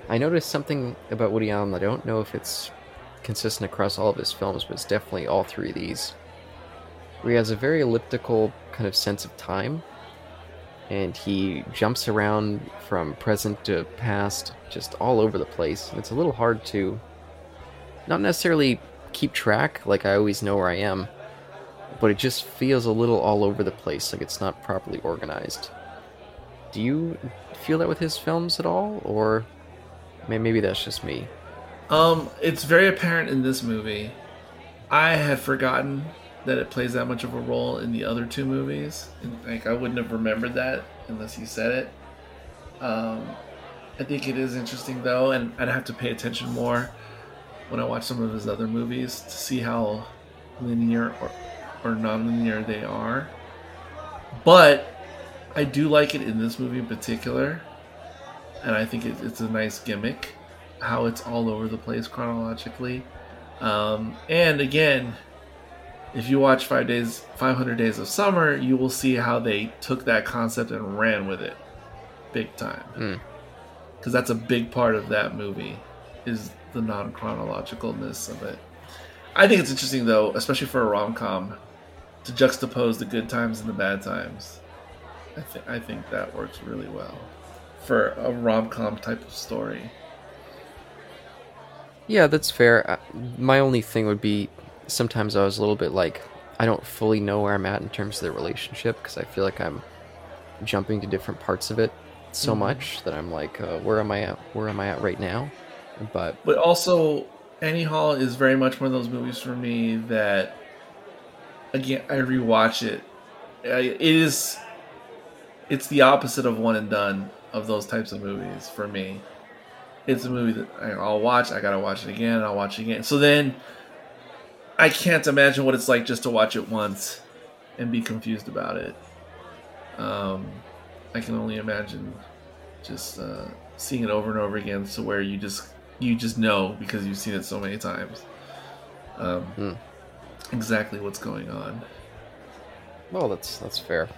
I noticed something about Woody Allen. I don't know if it's consistent across all of his films, but it's definitely all three of these where he has a very elliptical kind of sense of time and he jumps around from present to past just all over the place it's a little hard to not necessarily keep track like i always know where i am but it just feels a little all over the place like it's not properly organized do you feel that with his films at all or maybe that's just me Um, it's very apparent in this movie. I had forgotten that it plays that much of a role in the other two movies. And, like I wouldn't have remembered that unless you said it. Um, I think it is interesting though, and I'd have to pay attention more when I watch some of his other movies to see how linear or, or non-linear they are. But I do like it in this movie in particular, and I think it, it's a nice gimmick how it's all over the place chronologically. Um, and again, if you watch Five Days, Five Hundred Days of Summer, you will see how they took that concept and ran with it, big time. Mm. Because that's a big part of that movie, is the non chronologicalness of it. I think it's interesting though, especially for a rom com, to juxtapose the good times and the bad times. I think I think that works really well for a rom com type of story. Yeah, that's fair. Uh, My only thing would be sometimes I was a little bit like I don't fully know where I'm at in terms of the relationship because I feel like I'm jumping to different parts of it so Mhm. much that I'm like, uh, where am I at? Where am I at right now? But But also, Annie Hall is very much one of those movies for me that, again, I rewatch it. It is, it's the opposite of one and done of those types of movies for me. It's a movie that I'll watch. I gotta watch it again. I'll watch it again. So then, I can't imagine what it's like just to watch it once and be confused about it. Um, I can only imagine just uh, seeing it over and over again, so where you just you just know because you've seen it so many times um, Hmm. exactly what's going on. well, that's that's fair.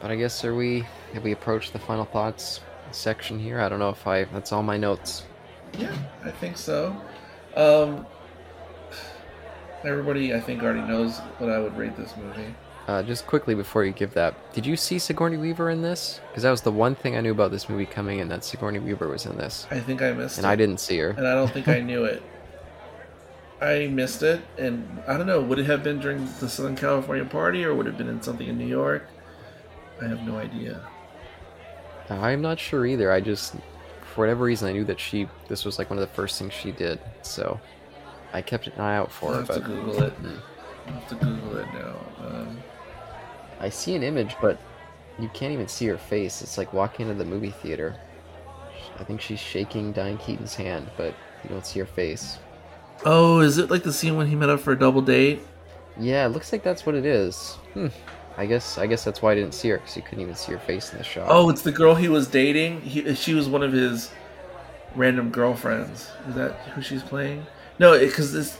But I guess are we have we approached the final thoughts section here? I don't know if I that's all my notes. Yeah, I think so. Um, everybody, I think, already knows what I would rate this movie. Uh, just quickly before you give that, did you see Sigourney Weaver in this? Because that was the one thing I knew about this movie coming in that Sigourney Weaver was in this, I think I missed it. and it, I didn't see her. and I don't think I knew it. I missed it, and I don't know. Would it have been during the Southern California party, or would it have been in something in New York? I have no idea. I'm not sure either. I just, for whatever reason, I knew that she. This was like one of the first things she did, so I kept an eye out for I'll her. have to But Google it. Hmm. I'll have to Google it now. Um, I see an image, but you can't even see her face. It's like walking into the movie theater. I think she's shaking Diane Keaton's hand, but you don't see her face. Oh, is it like the scene when he met up for a double date? Yeah, it looks like that's what it is. Hmm. I guess I guess that's why I didn't see her because you couldn't even see her face in the shot. Oh, it's the girl he was dating. He, she was one of his random girlfriends. Is that who she's playing? No, because this.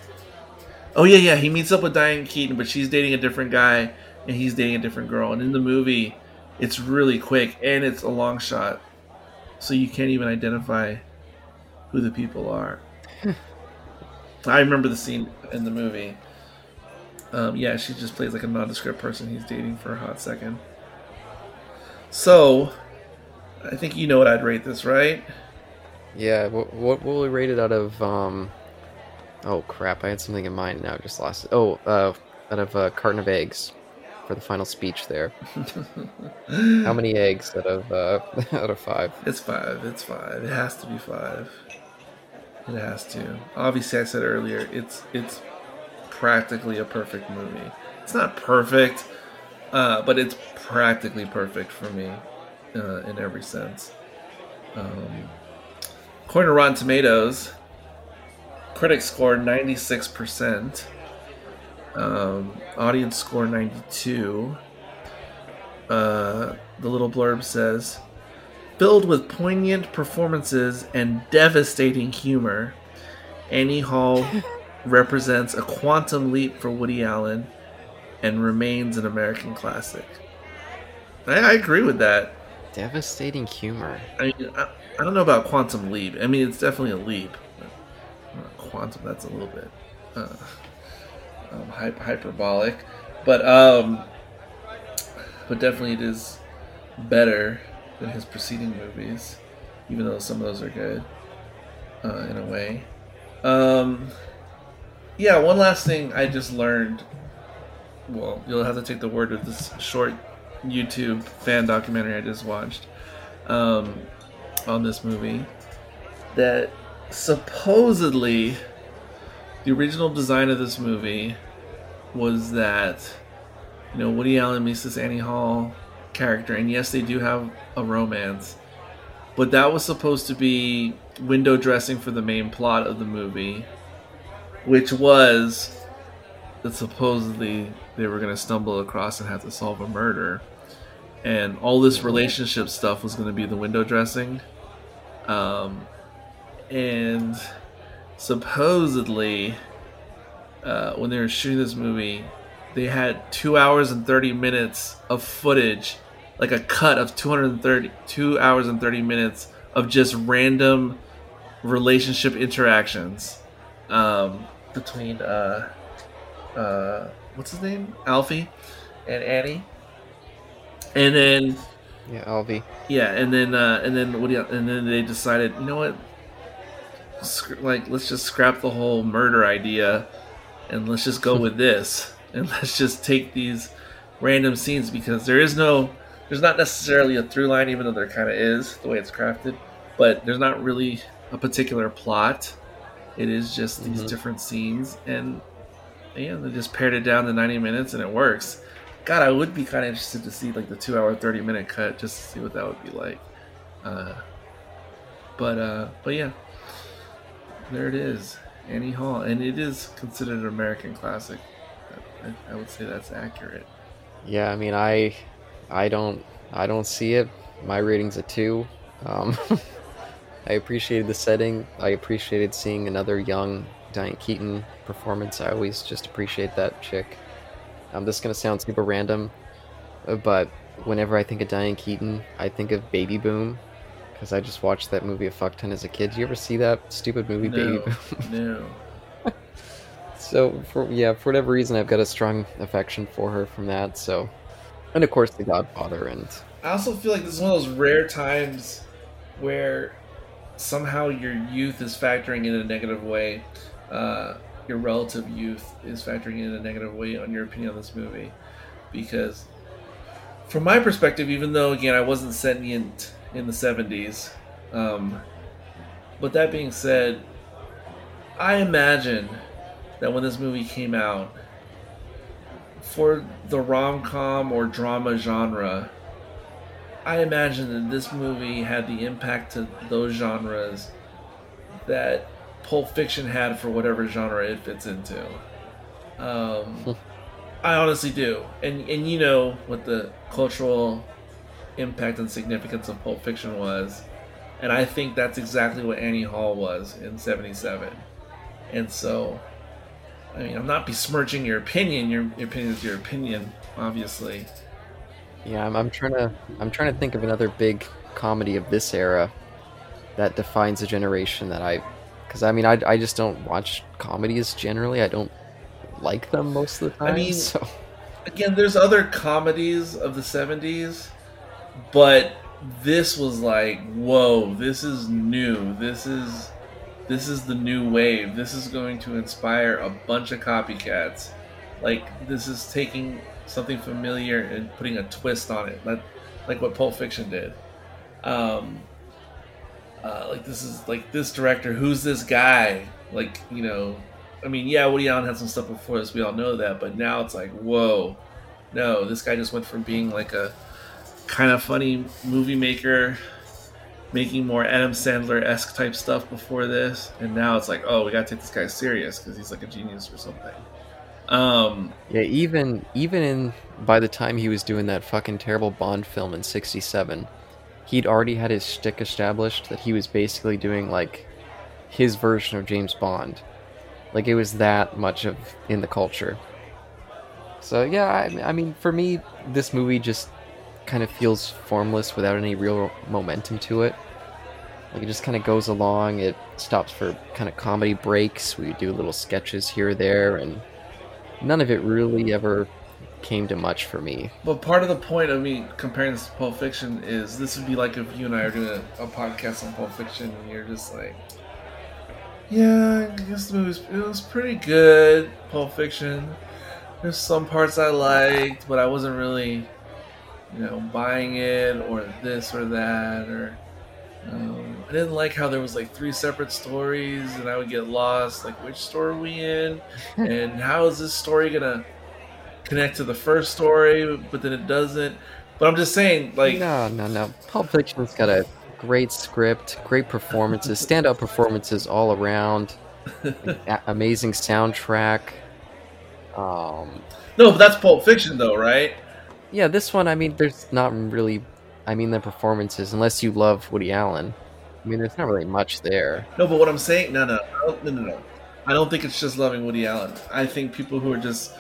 Oh yeah, yeah. He meets up with Diane Keaton, but she's dating a different guy, and he's dating a different girl. And in the movie, it's really quick and it's a long shot, so you can't even identify who the people are. I remember the scene in the movie. Um, yeah, she just plays like a nondescript person he's dating for a hot second. So, I think you know what I'd rate this, right? Yeah, what, what will we rate it out of? Um, oh crap! I had something in mind now. Just lost it. Oh, uh, out of a carton of eggs for the final speech there. How many eggs out of uh, out of five? It's five. It's five. It has to be five. It has to. Obviously, I said earlier, it's it's practically a perfect movie. It's not perfect, uh, but it's practically perfect for me uh, in every sense. Um, according to Rotten Tomatoes, critics score 96%, um, audience score 92. Uh, the little blurb says, filled with poignant performances and devastating humor, Annie Hall represents a quantum leap for Woody Allen and remains an American classic. I, I agree with that. Devastating humor. I mean, I, I, don't know about quantum leap. I mean, it's definitely a leap. quantum, that's a little bit uh, um, hyperbolic, but um, but definitely it is better than his preceding movies, even though some of those are good uh, in a way. Um, yeah, one last thing I just learned. Well, you'll have to take the word of this short YouTube fan documentary I just watched um, on this movie. That supposedly the original design of this movie was that you know Woody Allen meets this Annie Hall character, and yes, they do have a romance, but that was supposed to be window dressing for the main plot of the movie which was that supposedly they were going to stumble across and have to solve a murder. And all this relationship stuff was going to be the window dressing. Um, and supposedly, uh, when they were shooting this movie, they had two hours and 30 minutes of footage, like a cut of 230, two hours and 30 minutes of just random relationship interactions. Um, between uh, uh, what's his name, Alvy, and Annie, and then yeah, Alvy. Yeah, and then uh, and then what? Do you, and then they decided, you know what? Like, let's just scrap the whole murder idea, and let's just go with this, and let's just take these random scenes because there is no, there's not necessarily a through line, even though there kind of is the way it's crafted, but there's not really a particular plot it is just these mm-hmm. different scenes, and yeah, they just pared it down to 90 minutes, and it works. God, I would be kind of interested to see like the two hour, 30 minute cut just to see what that would be like. Uh, but uh, but yeah, there it is, Annie Hall, and it is considered an American classic. I, I would say that's accurate. Yeah, I mean, I I don't I don't see it. My rating's a two. Um, I appreciated the setting. I appreciated seeing another young Diane Keaton performance. I always just appreciate that chick. Um, this is gonna sound super random, but whenever I think of Diane Keaton, I think of Baby Boom, because I just watched that movie a fuck ton as a kid. Did you ever see that stupid movie, no, Baby Boom? no. so for yeah, for whatever reason, I've got a strong affection for her from that. So, and of course, The Godfather. And I also feel like this is one of those rare times where somehow your youth is factoring in a negative way. Uh, your relative youth is factoring in a negative way on your opinion on this movie, because from my perspective, even though again I wasn't sentient in the '70s, um, but that being said, I imagine that when this movie came out, for the rom com or drama genre, I imagine that this movie had the impact to those genres that Pulp Fiction had for whatever genre it fits into. Um, I honestly do, and and you know what the cultural impact and significance of Pulp Fiction was, and I think that's exactly what Annie Hall was in '77, and so. I mean, I'm not besmirching your opinion. Your, your opinion is your opinion, obviously. Yeah, I'm, I'm trying to I'm trying to think of another big comedy of this era that defines a generation that I because I mean I, I just don't watch comedies generally. I don't like them most of the time. I mean, so again, there's other comedies of the 70s, but this was like, whoa, this is new. This is this is the new wave. This is going to inspire a bunch of copycats. Like this is taking something familiar and putting a twist on it, like, like what Pulp Fiction did. Um, uh, like this is like this director. Who's this guy? Like you know, I mean, yeah, Woody Allen had some stuff before this. We all know that, but now it's like, whoa, no, this guy just went from being like a kind of funny movie maker, making more Adam Sandler esque type stuff before this, and now it's like, oh, we gotta take this guy serious because he's like a genius or something. Um, yeah, even even in by the time he was doing that fucking terrible Bond film in '67, he'd already had his shtick established that he was basically doing like his version of James Bond. Like it was that much of in the culture. So yeah, I, I mean, for me, this movie just kind of feels formless without any real momentum to it. Like it just kind of goes along. It stops for kind of comedy breaks. We do little sketches here or there, and none of it really ever came to much for me. But part of the point of me comparing this to Pulp Fiction is this would be like if you and I are doing a, a podcast on Pulp Fiction, and you're just like, yeah, I guess the movie it was pretty good. Pulp Fiction. There's some parts I liked, but I wasn't really, you know, buying it or this or that or. Um, I didn't like how there was like three separate stories, and I would get lost. Like, which story are we in, and how is this story gonna connect to the first story? But then it doesn't. But I'm just saying, like, no, no, no. Pulp Fiction's got a great script, great performances, standout performances all around, a- amazing soundtrack. Um, no, but that's Pulp Fiction, though, right? Yeah, this one, I mean, there's not really. I mean, the performances, unless you love Woody Allen. I mean, there's not really much there. No, but what I'm saying, no, no, no, no, no. I don't think it's just loving Woody Allen. I think people who are just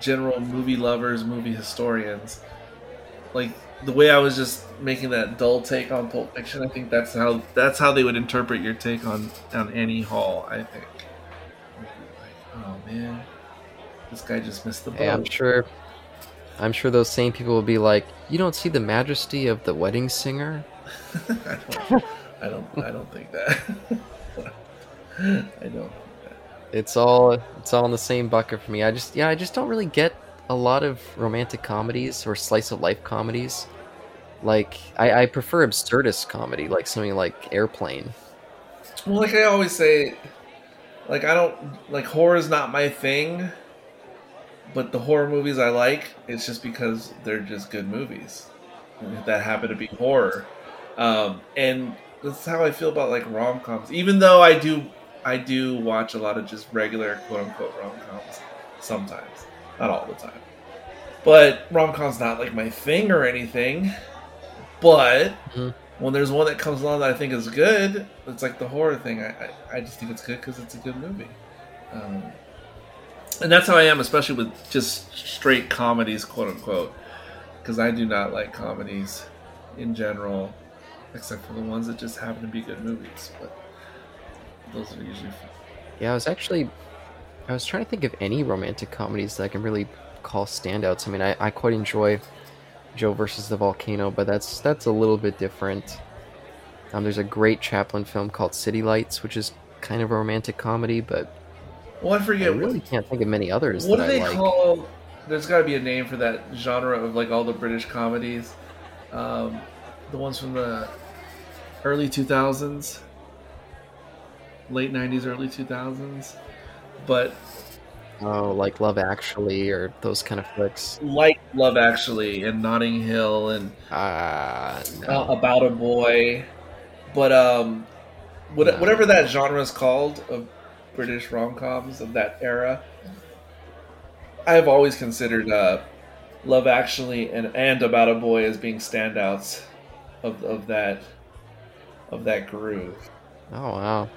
general movie lovers, movie historians, like the way I was just making that dull take on Pulp Fiction. I think that's how that's how they would interpret your take on on Annie Hall. I think. Like, oh man, this guy just missed the boat. Hey, I'm sure. I'm sure those same people will be like, "You don't see the majesty of the wedding singer." I don't. I don't. I don't think that. I don't. It's all it's all in the same bucket for me. I just yeah, I just don't really get a lot of romantic comedies or slice of life comedies. Like I, I prefer absurdist comedy, like something like Airplane. Well, like I always say, like I don't like horror is not my thing. But the horror movies I like, it's just because they're just good movies that happen to be horror. Um, and that's how I feel about like rom coms. Even though I do, I do watch a lot of just regular quote unquote rom coms sometimes, not all the time. But rom com's not like my thing or anything. But Mhm. when there's one that comes along that I think is good, it's like the horror thing. I I, I just think it's good because it's a good movie. Um, and that's how I am, especially with just straight comedies, quote unquote. Because I do not like comedies in general, except for the ones that just happen to be good movies. But those are usually. Fun. Yeah, I was actually I was trying to think of any romantic comedies that I can really call standouts. I mean, I, I quite enjoy Joe versus the Volcano, but that's that's a little bit different. Um, there's a great Chaplin film called City Lights, which is kind of a romantic comedy, but Well, I forget. I really can't think of many others what do they like. call. There's got to be a name for that genre of like all the British comedies, um, the ones from the early 2000s, late 90s, early 2000s. But Oh, like Love Actually or those kind of flicks. like Love Actually and Notting Hill and Ah, no. uh, About a Boy, but um, what, whatever that genre is called of British rom coms of that era. I've always considered uh, Love Actually and and About a Boy as being standouts of, of that of that groove. Oh wow.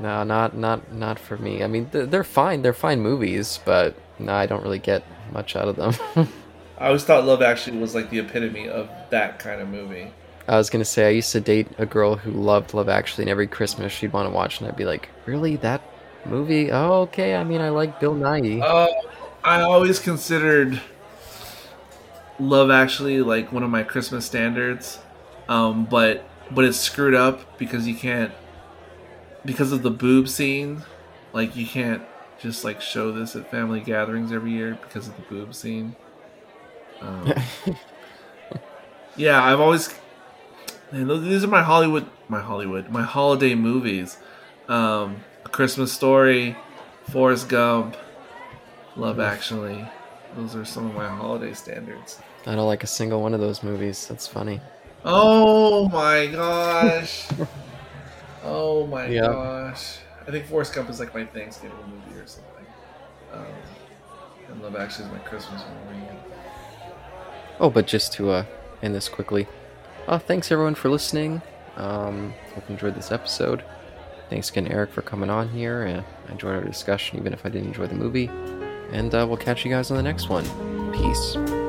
No, not not not for me. I mean, they're, they're fine. They're fine movies, but no, I don't really get much out of them. I always thought Love Actually was like the epitome of that kind of movie. I was gonna say I used to date a girl who loved Love Actually, and every Christmas she'd want to watch, and I'd be like, "Really, that movie? Oh, okay. I mean, I like Bill Nighy. Uh, I always considered Love Actually like one of my Christmas standards, um, but but it's screwed up because you can't because of the boob scene. Like you can't just like show this at family gatherings every year because of the boob scene. Um, yeah, I've always. Man, these are my Hollywood, my Hollywood, my holiday movies. Um, Christmas Story, Forrest Gump, Love Actually. Those are some of my holiday standards. I don't like a single one of those movies. That's funny. Oh my gosh. oh my Yeah. gosh. I think Forrest Gump is like my Thanksgiving movie or something. Um, and Love Actually is my Christmas movie. Oh, but just to uh, end this quickly, uh, thanks everyone for listening. Um, hope you enjoyed this episode. Thanks again, Eric, for coming on here. Uh, I enjoyed our discussion, even if I didn't enjoy the movie. And uh, we'll catch you guys on the next one. Peace.